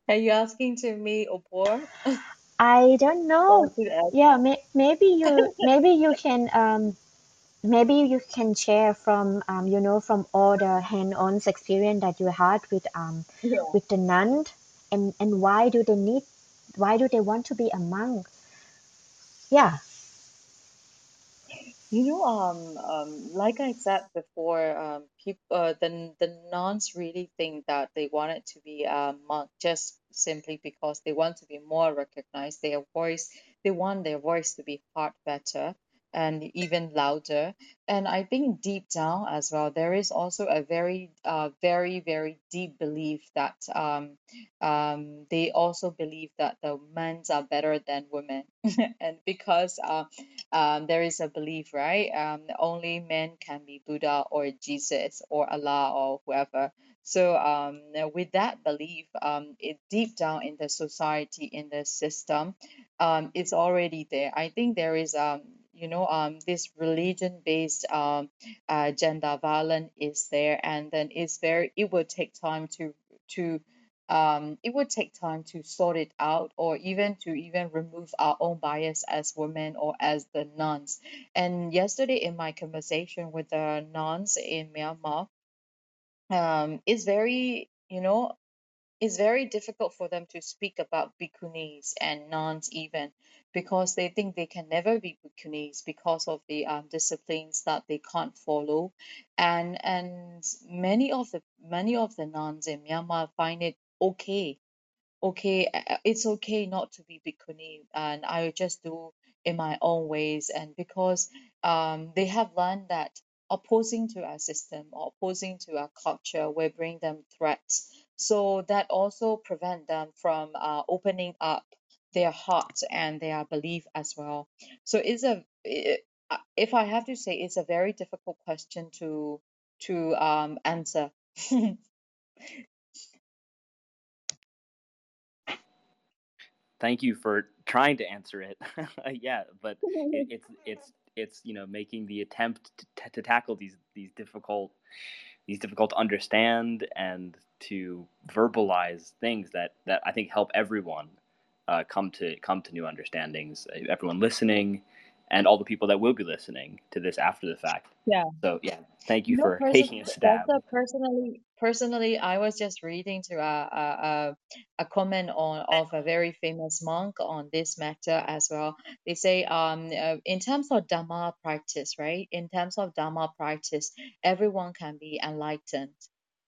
Are you asking to me, or Opor? <laughs> I don't know. Yeah, may, maybe <laughs> you maybe you can um maybe you can share from um you know from all the hand-on experience that you had with um Yeah. with the nun and and why do they need why do they want to be a monk? Yeah. You know, um, um, like I said before, um, people, uh, the the nuns really think that they wanted to be a monk just simply because they want to be more recognized. Their voice, they want their voice to be heard better and even louder. And I think deep down as well, there is also a very, uh, very, very deep belief that um, um, they also believe that the men are better than women, <laughs> and because uh, um, there is a belief, right? Um, only men can be Buddha or Jesus or Allah or whoever. So um, with that belief, um, it deep down in the society, in the system, um, it's already there. I think there is um, you know, um, this religion-based um, uh, gender violence is there, and then it's very. It will take time to to um, it would take time to sort it out or even to even remove our own bias as women or as the nuns. And yesterday in my conversation with the nuns in Myanmar, um, it's very, you know, it's very difficult for them to speak about bhikkhunis and nuns even because they think they can never be bhikkhunis because of the um, disciplines that they can't follow. And and many of the many of the nuns in Myanmar find it okay okay it's okay not to be bhikkhuni and I just do in my own ways. And because um, they have learned that opposing to our system or opposing to our culture will bring them threats so that also prevent them from uh, opening up their heart and their belief as well so it's a if i have to say it's a very difficult question to to um, answer <laughs> thank you for trying to answer it. <laughs> yeah, but it, <laughs> it's it's it's you know making the attempt to, to tackle these these difficult these difficult to understand and to verbalize things that that I think help everyone uh, come to come to new understandings. Everyone listening, and all the people that will be listening to this after the fact. Yeah. So yeah, thank you No, for person, taking a stab. personally, personally, I was just reading to a, a, a, a comment on of a very famous monk on this matter as well. They say, um, uh, in terms of Dhamma practice, right? In terms of Dhamma practice, everyone can be enlightened,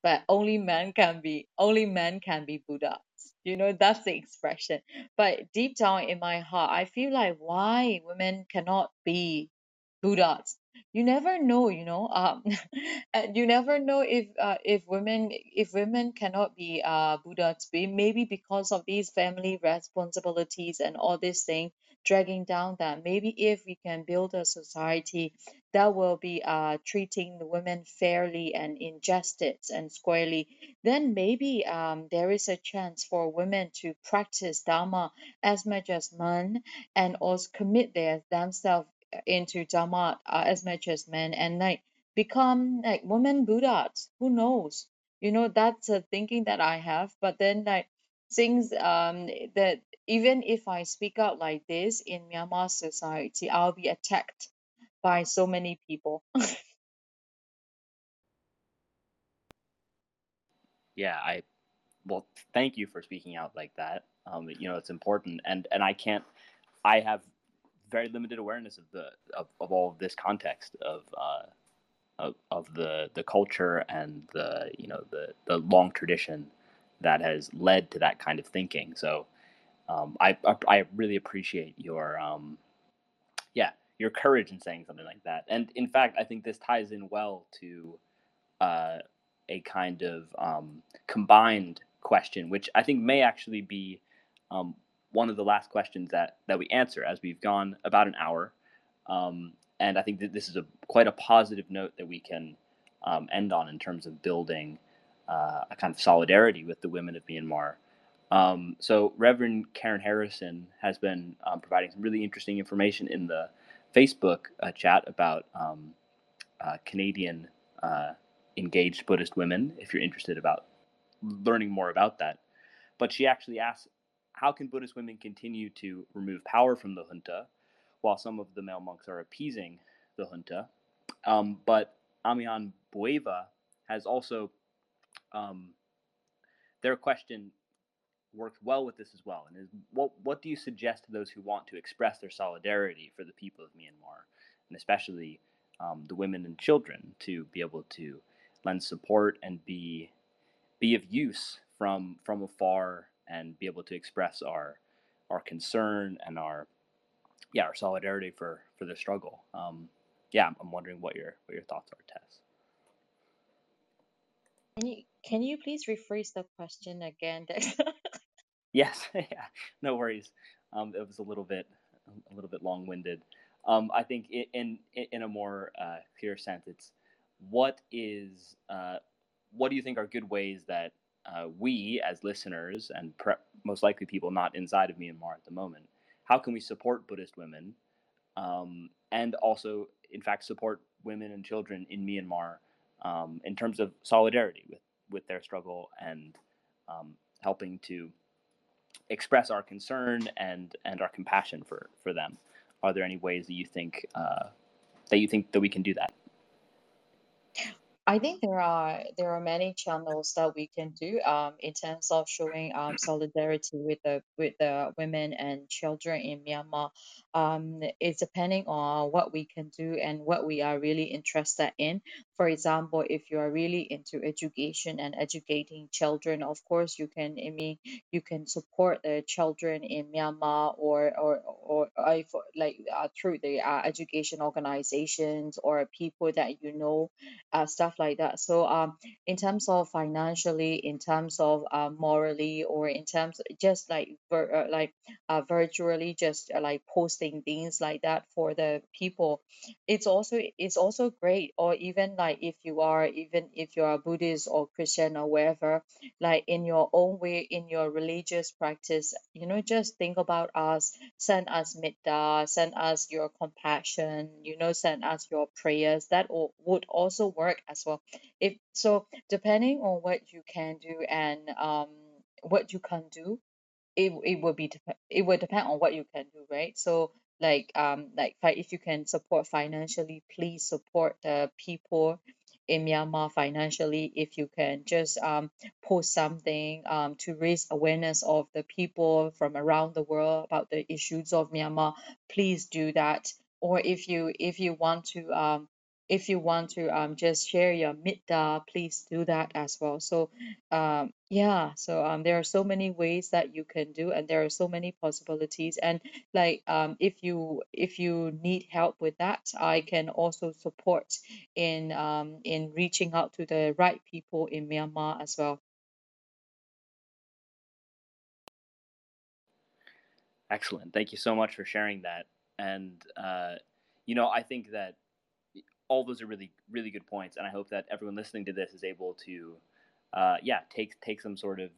but only men can be, only men can be Buddha. You know, that's the expression. But deep down in my heart, I feel like why women cannot be Buddhas. You never know, you know. Um, <laughs> and you never know if uh, if women if women cannot be uh Buddhas, be maybe because of these family responsibilities and all these things dragging down them. Maybe if we can build a society that will be uh treating the women fairly and in justice and squarely, then maybe um there is a chance for women to practice Dharma as much as men and also commit their themselves into Dharma uh, as much as men and like become like women Buddhas. Who knows? You know, that's a thinking that I have. But then like things um that even if I speak out like this in Myanmar society, I'll be attacked by so many people. <laughs> yeah, I well, thank you for speaking out like that. Um, you know, it's important, and and I can't. I have very limited awareness of the of, of all of this context of uh, of, of the the culture and the you know the the long tradition that has led to that kind of thinking. So um, I, I, I really appreciate your um, yeah your courage in saying something like that. And in fact, I think this ties in well to uh, a kind of um, combined question, which I think may actually be um, one of the last questions that that we answer as we've gone about an hour. Um, and I think that this is a quite a positive note that we can um, end on in terms of building uh, a kind of solidarity with the women of Myanmar. Um, so Reverend Karen Harrison has been um, providing some really interesting information in the Facebook uh, chat about um, uh, Canadian uh, engaged Buddhist women. If you're interested about learning more about that, but she actually asks how can Buddhist women continue to remove power from the junta while some of the male monks are appeasing the junta? Um, but Amihan Abueva has also, um, their question worked well with this as well. And is what, what do you suggest to those who want to express their solidarity for the people of Myanmar, and especially um, the women and children, to be able to lend support and be be of use from from afar and be able to express our our concern and our yeah our solidarity for for the struggle. Um, yeah, I'm wondering what your what your thoughts are, Tess. Can you can you please rephrase the question again? <laughs> yes, <laughs> no worries. Um, it was a little bit a little bit long winded. Um, I think in, in in a more uh, clear sense, it's what is uh, what do you think are good ways that uh, we as listeners and pre- most likely people not inside of Myanmar at the moment, how can we support Buddhist women um, and also, in fact, support women and children in Myanmar um, in terms of solidarity with, with their struggle and um, helping to express our concern and, and our compassion for, for them? Are there any ways that you think uh, that you think that we can do that? I think there are there are many channels that we can do um, in terms of showing um, solidarity with the with the women and children in Myanmar. Um, it's depending on what we can do and what we are really interested in. For example, if you are really into education and educating children, of course you can. I mean, you can support the children in Myanmar or or or I like uh, through the uh, education organizations or people that you know, uh, stuff stuff like that. So um, in terms of financially, in terms of uh, morally, or in terms just like vir- uh, like uh, virtually, just uh, like posting things like that for the people, it's also it's also great. Or even like if you are even if you are Buddhist or Christian or wherever, like in your own way, in your religious practice, you know, just think about us, send us metta, send us your compassion, you know, send us your prayers. That would also work as well. If so, depending on what you can do and um what you can do, it it will be it will depend on what you can do, right? So like um like if you can support financially, please support the people in Myanmar financially. If you can just um post something um to raise awareness of the people from around the world about the issues of Myanmar, please do that. Or if you if you want to um if you want to um just share your metta, please do that as well. So um yeah so um there are so many ways that you can do and there are so many possibilities and like um if you if you need help with that i can also support in um in reaching out to the right people in myanmar as well Excellent. Thank you so much for sharing that. And uh, you know, I think that all those are really really good points, and I hope that everyone listening to this is able to, uh, yeah, take take some sort of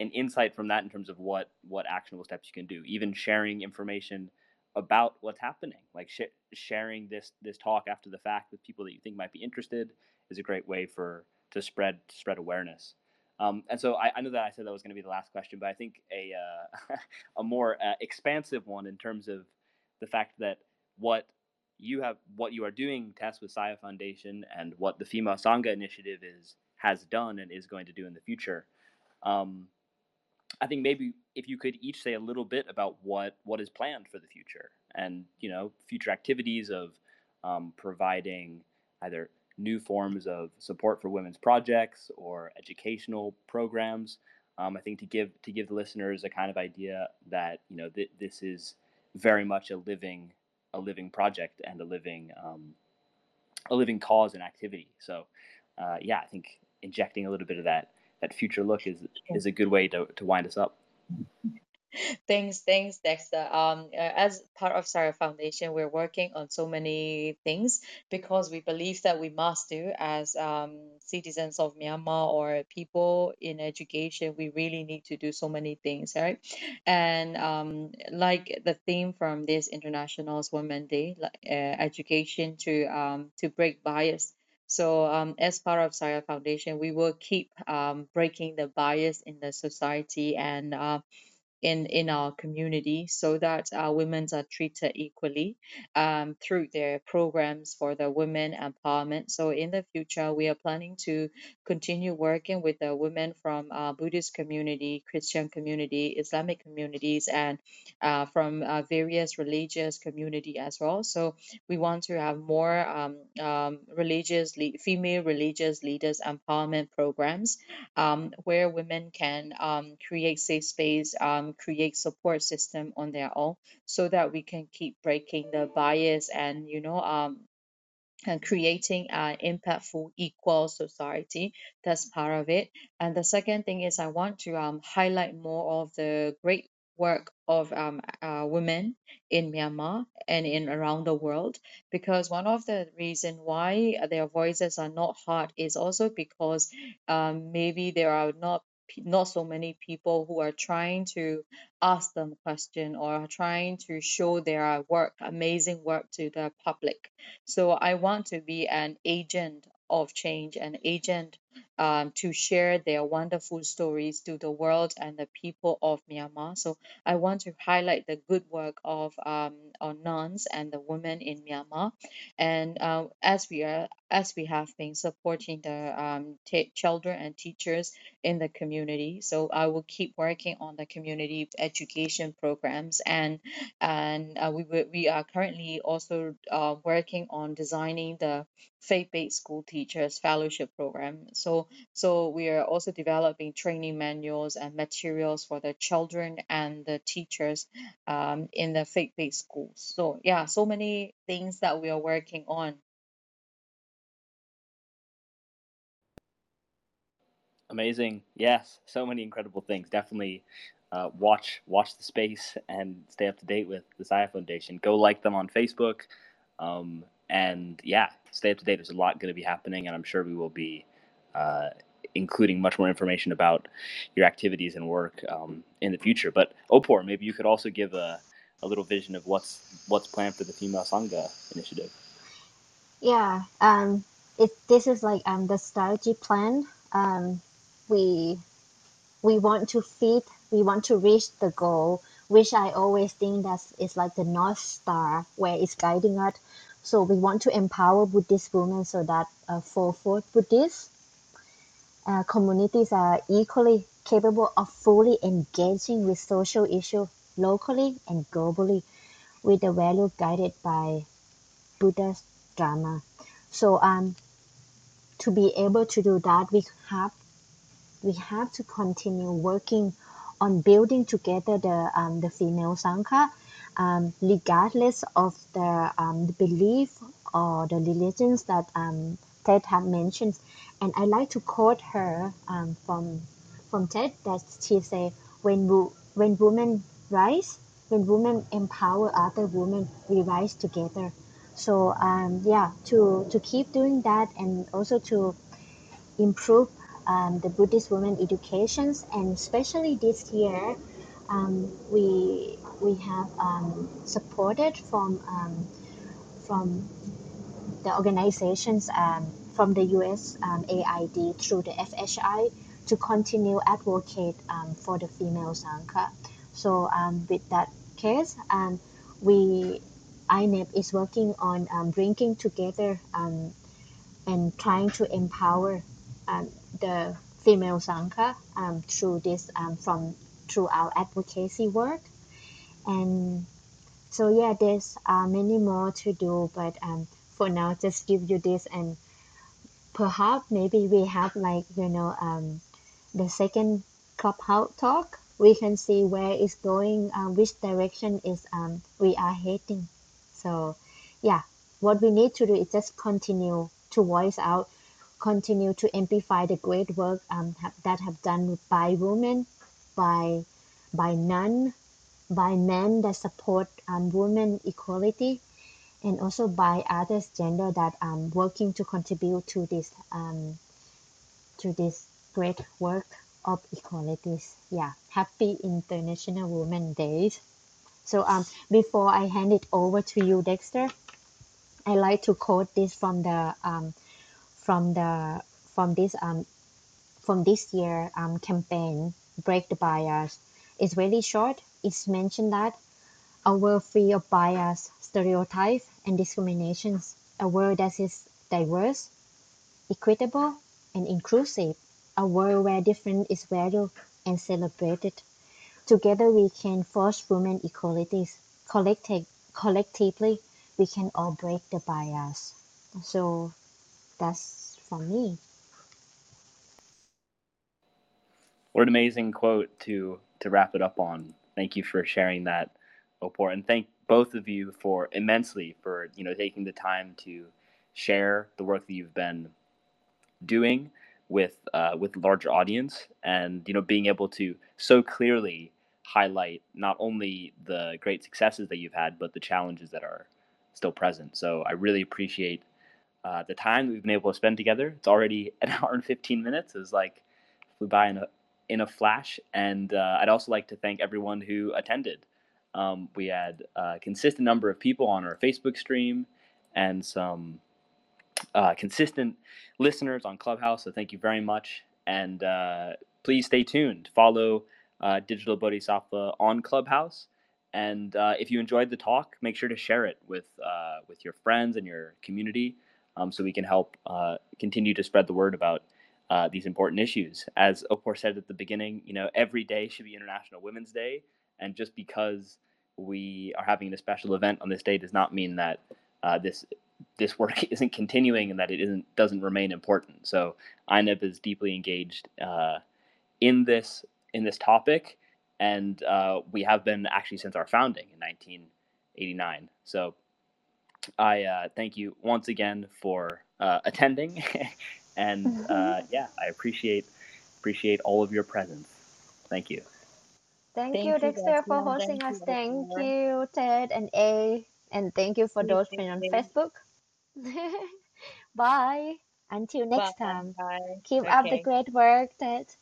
an insight from that in terms of what what actionable steps you can do. Even sharing information about what's happening, like sh- sharing this this talk after the fact with people that you think might be interested, is a great way for to spread to spread awareness. Um, and so I, I, know that I said that was going to be the last question, but I think a uh, <laughs> a more uh, expansive one in terms of the fact that what you have what you are doing Htet with Saya Foundation and what the Female Sangha initiative is has done and is going to do in the future. Um, I think maybe if you could each say a little bit about what what is planned for the future and you know future activities of um, providing either new forms of support for women's projects or educational programs. Um, I think to give to give the listeners a kind of idea that you know th- this is very much a living a living project and a living um, a living cause and activity. So uh, yeah, I think injecting a little bit of that that future look is is a good way to, to wind us up. Thanks, thanks, Dexter. Um, as part of Saya Foundation, we're working on so many things because we believe that we must do as um, citizens of Myanmar or people in education. We really need to do so many things, right? And um, like the theme from this International Women's Day, like, uh, education to um, to break bias. So, um, as part of Saya Foundation, we will keep um, breaking the bias in the society and uh, in in our community so that our women are treated equally um, through their programs for the women empowerment. So in the future, we are planning to continue working with the women from uh, Buddhist community, Christian community, Islamic communities, and uh, from uh, various religious community as well. So we want to have more um, um, religious le- female religious leaders empowerment programs um, where women can um, create safe space, um, create support system on their own, so that we can keep breaking the bias and you know um, and creating an impactful equal society. That's part of it. And the second thing is i want to um, highlight more of the great work of um, uh, women in myanmar and in around the world because one of the reason why their voices are not heard is also because um, maybe there are not not so many people who are trying to ask them a question or trying to show their work amazing work to the public. So I want to be an agent of change, an agent um, to share their wonderful stories to the world and the people of Myanmar. So I want to highlight the good work of um, our nuns and the women in Myanmar. And uh, as we are, as we have been supporting the um, t- children and teachers in the community, so I will keep working on the community education programs and and uh, we we are currently also uh, working on designing the faith-based school teachers fellowship program. So so we are also developing training manuals and materials for the children and the teachers um, in the faith-based schools. So yeah, so many things that we are working on. Amazing. Yes, so many incredible things. Definitely uh, watch watch the space and stay up to date with the Saya Foundation. Go like them on Facebook. Um, and yeah, stay up to date. There's a lot going to be happening, and I'm sure we will be uh, including much more information about your activities and work um, in the future. But Opor, maybe you could also give a, a little vision of what's what's planned for the Female Sangha initiative. Yeah, um, it this is like um the strategy plan. Um, we we want to feed, we want to reach the goal, which I always think that is like the north star where it's guiding us. So we want to empower Buddhist women so that uh, for Buddhists uh, communities are equally capable of fully engaging with social issues locally and globally with the value guided by Buddha's Dharma. So um, to be able to do that, we have we have to continue working on building together the um, the female sangha, um, regardless of the, um, the belief or the religions that um, Htet have mentioned. And I like to quote her um, from from Htet that she said, "When wo- when women rise, when women empower other women, we rise together." So um, yeah, to to keep doing that and also to improve um, the Buddhist women educations and especially this year, um, we we have um, supported from um, from the organizations from the US um, AID through the FHI to continue advocate um, for the female Sangha. So um, with that case, um, we INEB is working on um, bringing together um, and trying to empower the female Sangha um, through this um, from through our advocacy work and so yeah there's uh, many more to do but um, for now just give you this and perhaps maybe we have like you know um, the second clubhouse talk. We can see where it's going um, which direction is um, we are heading. So yeah what we need to do is just continue to voice out continue to amplify the great work um, have, that have done by women by by none by men that support um, women equality and also by others gender that um working to contribute to this um to this great work of equalities. Yeah. Happy international women days. So um before i hand it over to you dexter i like to quote this from the um from the from this um from this year um campaign break the bias. It's really short. It's mentioned that world free of bias, stereotype, and discriminations, a world that is diverse, equitable, and inclusive, a world where difference is valued and celebrated. Together we can forge women equalities. Collective, collectively, we can all break the bias. So that's for me. What an amazing quote to to wrap it up on. Thank you for sharing that, Opor, and thank both of you for immensely for you know taking the time to share the work that you've been doing with uh, with larger audience and you know being able to so clearly highlight not only the great successes that you've had but the challenges that are still present. So i really appreciate uh, the time we've been able to spend together. It's already <laughs> an hour and 15 minutes. It's like flew by in a in a flash. And uh, i'd also like to thank everyone who attended um, we had a consistent number of people on our facebook stream and some uh, consistent listeners on Clubhouse. So thank you very much. And uh, please stay tuned. Follow uh, Digital Bodhisattva on Clubhouse. And uh, if you enjoyed the talk, make sure to share it with uh, with your friends and your community, um, so we can help uh, continue to spread the word about these important issues. As Opor said at the beginning, you know, every day should be International Women's Day, and just because we are having a special event on this day does not mean that this this work <laughs> isn't continuing and that it isn't doesn't remain important. So INEB is deeply engaged uh, in this in this topic, and uh, we have been actually since our founding in 1989. So I uh, thank you once again for uh, attending, <laughs> and uh, Mhm. yeah, I appreciate appreciate all of your presence. Thank you. Thank Thank you, Dexter, for hosting Thank us. you, Thank you, Htet and A. And thank you for those friends on. Facebook. <laughs> Bye. Until next Bye. time. Bye. Keep up the great work, Htet.